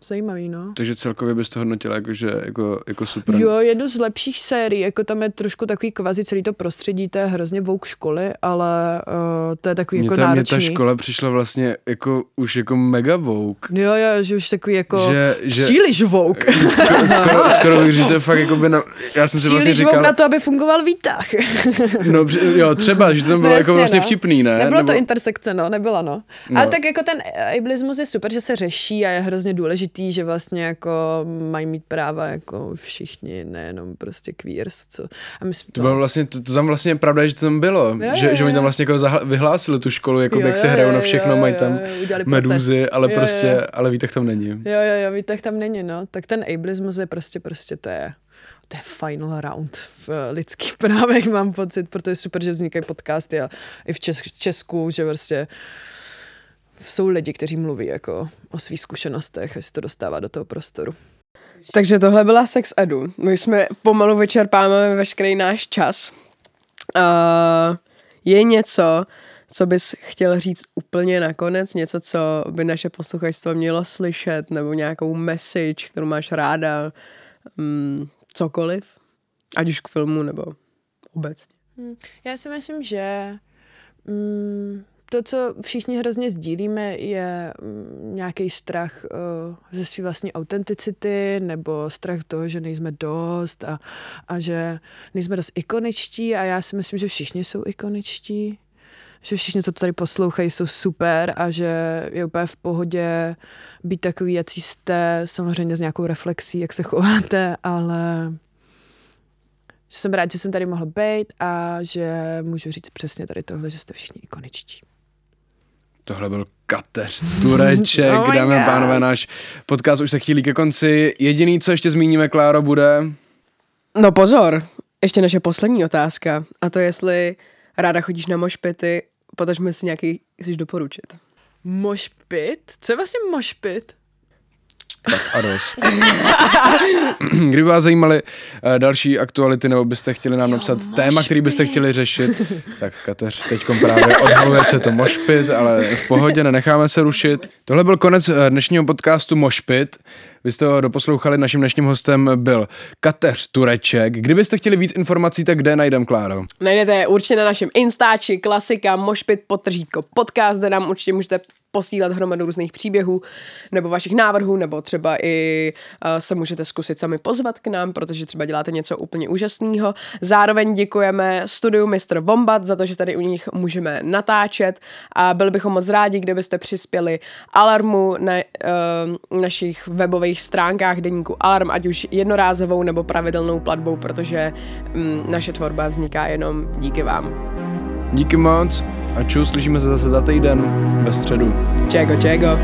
Zajímavý, no. Takže celkově bys to hodnotila jako, že, jako, jako super. Jo, jednu z lepších sérií, jako tam je trošku takový kvazi celý to prostředí, to je hrozně vouk školy, ale uh, to je takový Mně jako ta, náročný. ta škola přišla vlastně jako už jako mega woke. Jo, jo, že už takový jako Že- že- příliš vouk. Skoro, skoro, skoro bych říct, to je fakt jako by na, já jsem si vlastně Příliš říkal, vouk na to, aby fungoval výtah. no, jo, třeba, že to bylo No, jako vlastně no. vtipný, ne? Nebylo Nebo- to intersekce, no, nebyla, no. No. Ale tak jako ten ableismus je super, že se řeší a je hrozně důležitý, že vlastně jako mají mít práva jako všichni, nejenom prostě queers, co. A my jsme, To bylo vlastně, to, to tam vlastně je pravda, že to tam bylo. Jo, že, jo, že oni tam vlastně jako zahla, vyhlásili tu školu, jako Jo, jak se jo, hrajou jo, na všechno, jo, mají tam jo, protest. ale Jo, prostě, jo. ale výtah tam není. Jo, jo, jo, výtah tam není, no. Tak ten ableismus je prostě, prostě to je, to je final round v eh, lidských právech, mám pocit, proto je super, že vznikají podcasty a i v Česk- Česku, že prostě jsou lidi, kteří mluví jako o svých zkušenostech a se to dostává do toho prostoru. Takže tohle byla Sex Edu. My jsme pomalu vyčerpáváme veškerý náš čas. Uh, je něco, co bys chtěl říct úplně nakonec? Něco, co by naše posluchačstvo mělo slyšet? Nebo nějakou message, kterou máš ráda? Um, cokoliv? Ať už k filmu, nebo obecně. Já si myslím, že mm, to, co všichni hrozně sdílíme, je mm, nějaký strach uh, ze své vlastní autenticity nebo strach toho, že nejsme dost a, a že nejsme dost ikoničtí a já si myslím, že všichni jsou ikoničtí že všichni, co to tady poslouchají, jsou super a že je úplně v pohodě být takový, jací jste, samozřejmě s nějakou reflexí, jak se chováte, ale jsem rád, že jsem tady mohl být a že můžu říct přesně tady tohle, že jste všichni ikoničtí. Tohle byl Kateř Tureček, Oh my dámy a pánové, náš podcast už se chýlí ke konci. Jediný, co ještě zmíníme, Kláro, bude... No pozor, ještě naše poslední otázka. A to jestli ráda chodíš na mošpity, potažme si nějaký chceš doporučit. Mošpit? Co je vlastně mošpit? Tak a dost. Kdyby vás zajímaly uh, další aktuality, nebo byste chtěli nám napsat jo, téma, který byste chtěli řešit, tak Kateř teď právě odhaluje, co je to mošpit, ale v pohodě, nenecháme se rušit. Tohle byl konec eh, dnešního podcastu Mošpit. Vy jste ho doposlouchali, naším dnešním hostem byl Kateř Tureček. Kdybyste chtěli víc informací, tak kde najdem Kláro? Najdete je určitě na našem Instači, klasika, mošpit, potržítko, podcast, kde nám určitě můžete posílat hromadu různých příběhů nebo vašich návrhů, nebo třeba i uh, se můžete zkusit sami pozvat k nám, protože třeba děláte něco úplně úžasného. Zároveň děkujeme studiu Mr. Bombat za to, že tady u nich můžeme natáčet a byli bychom moc rádi, kdybyste přispěli alarmu na uh, našich webových stránkách deníku Alarm, ať už jednorázovou nebo pravidelnou platbou, protože um, naše tvorba vzniká jenom díky vám. Díky moc a čus, slyšíme se zase za týden ve středu. Čego, čego.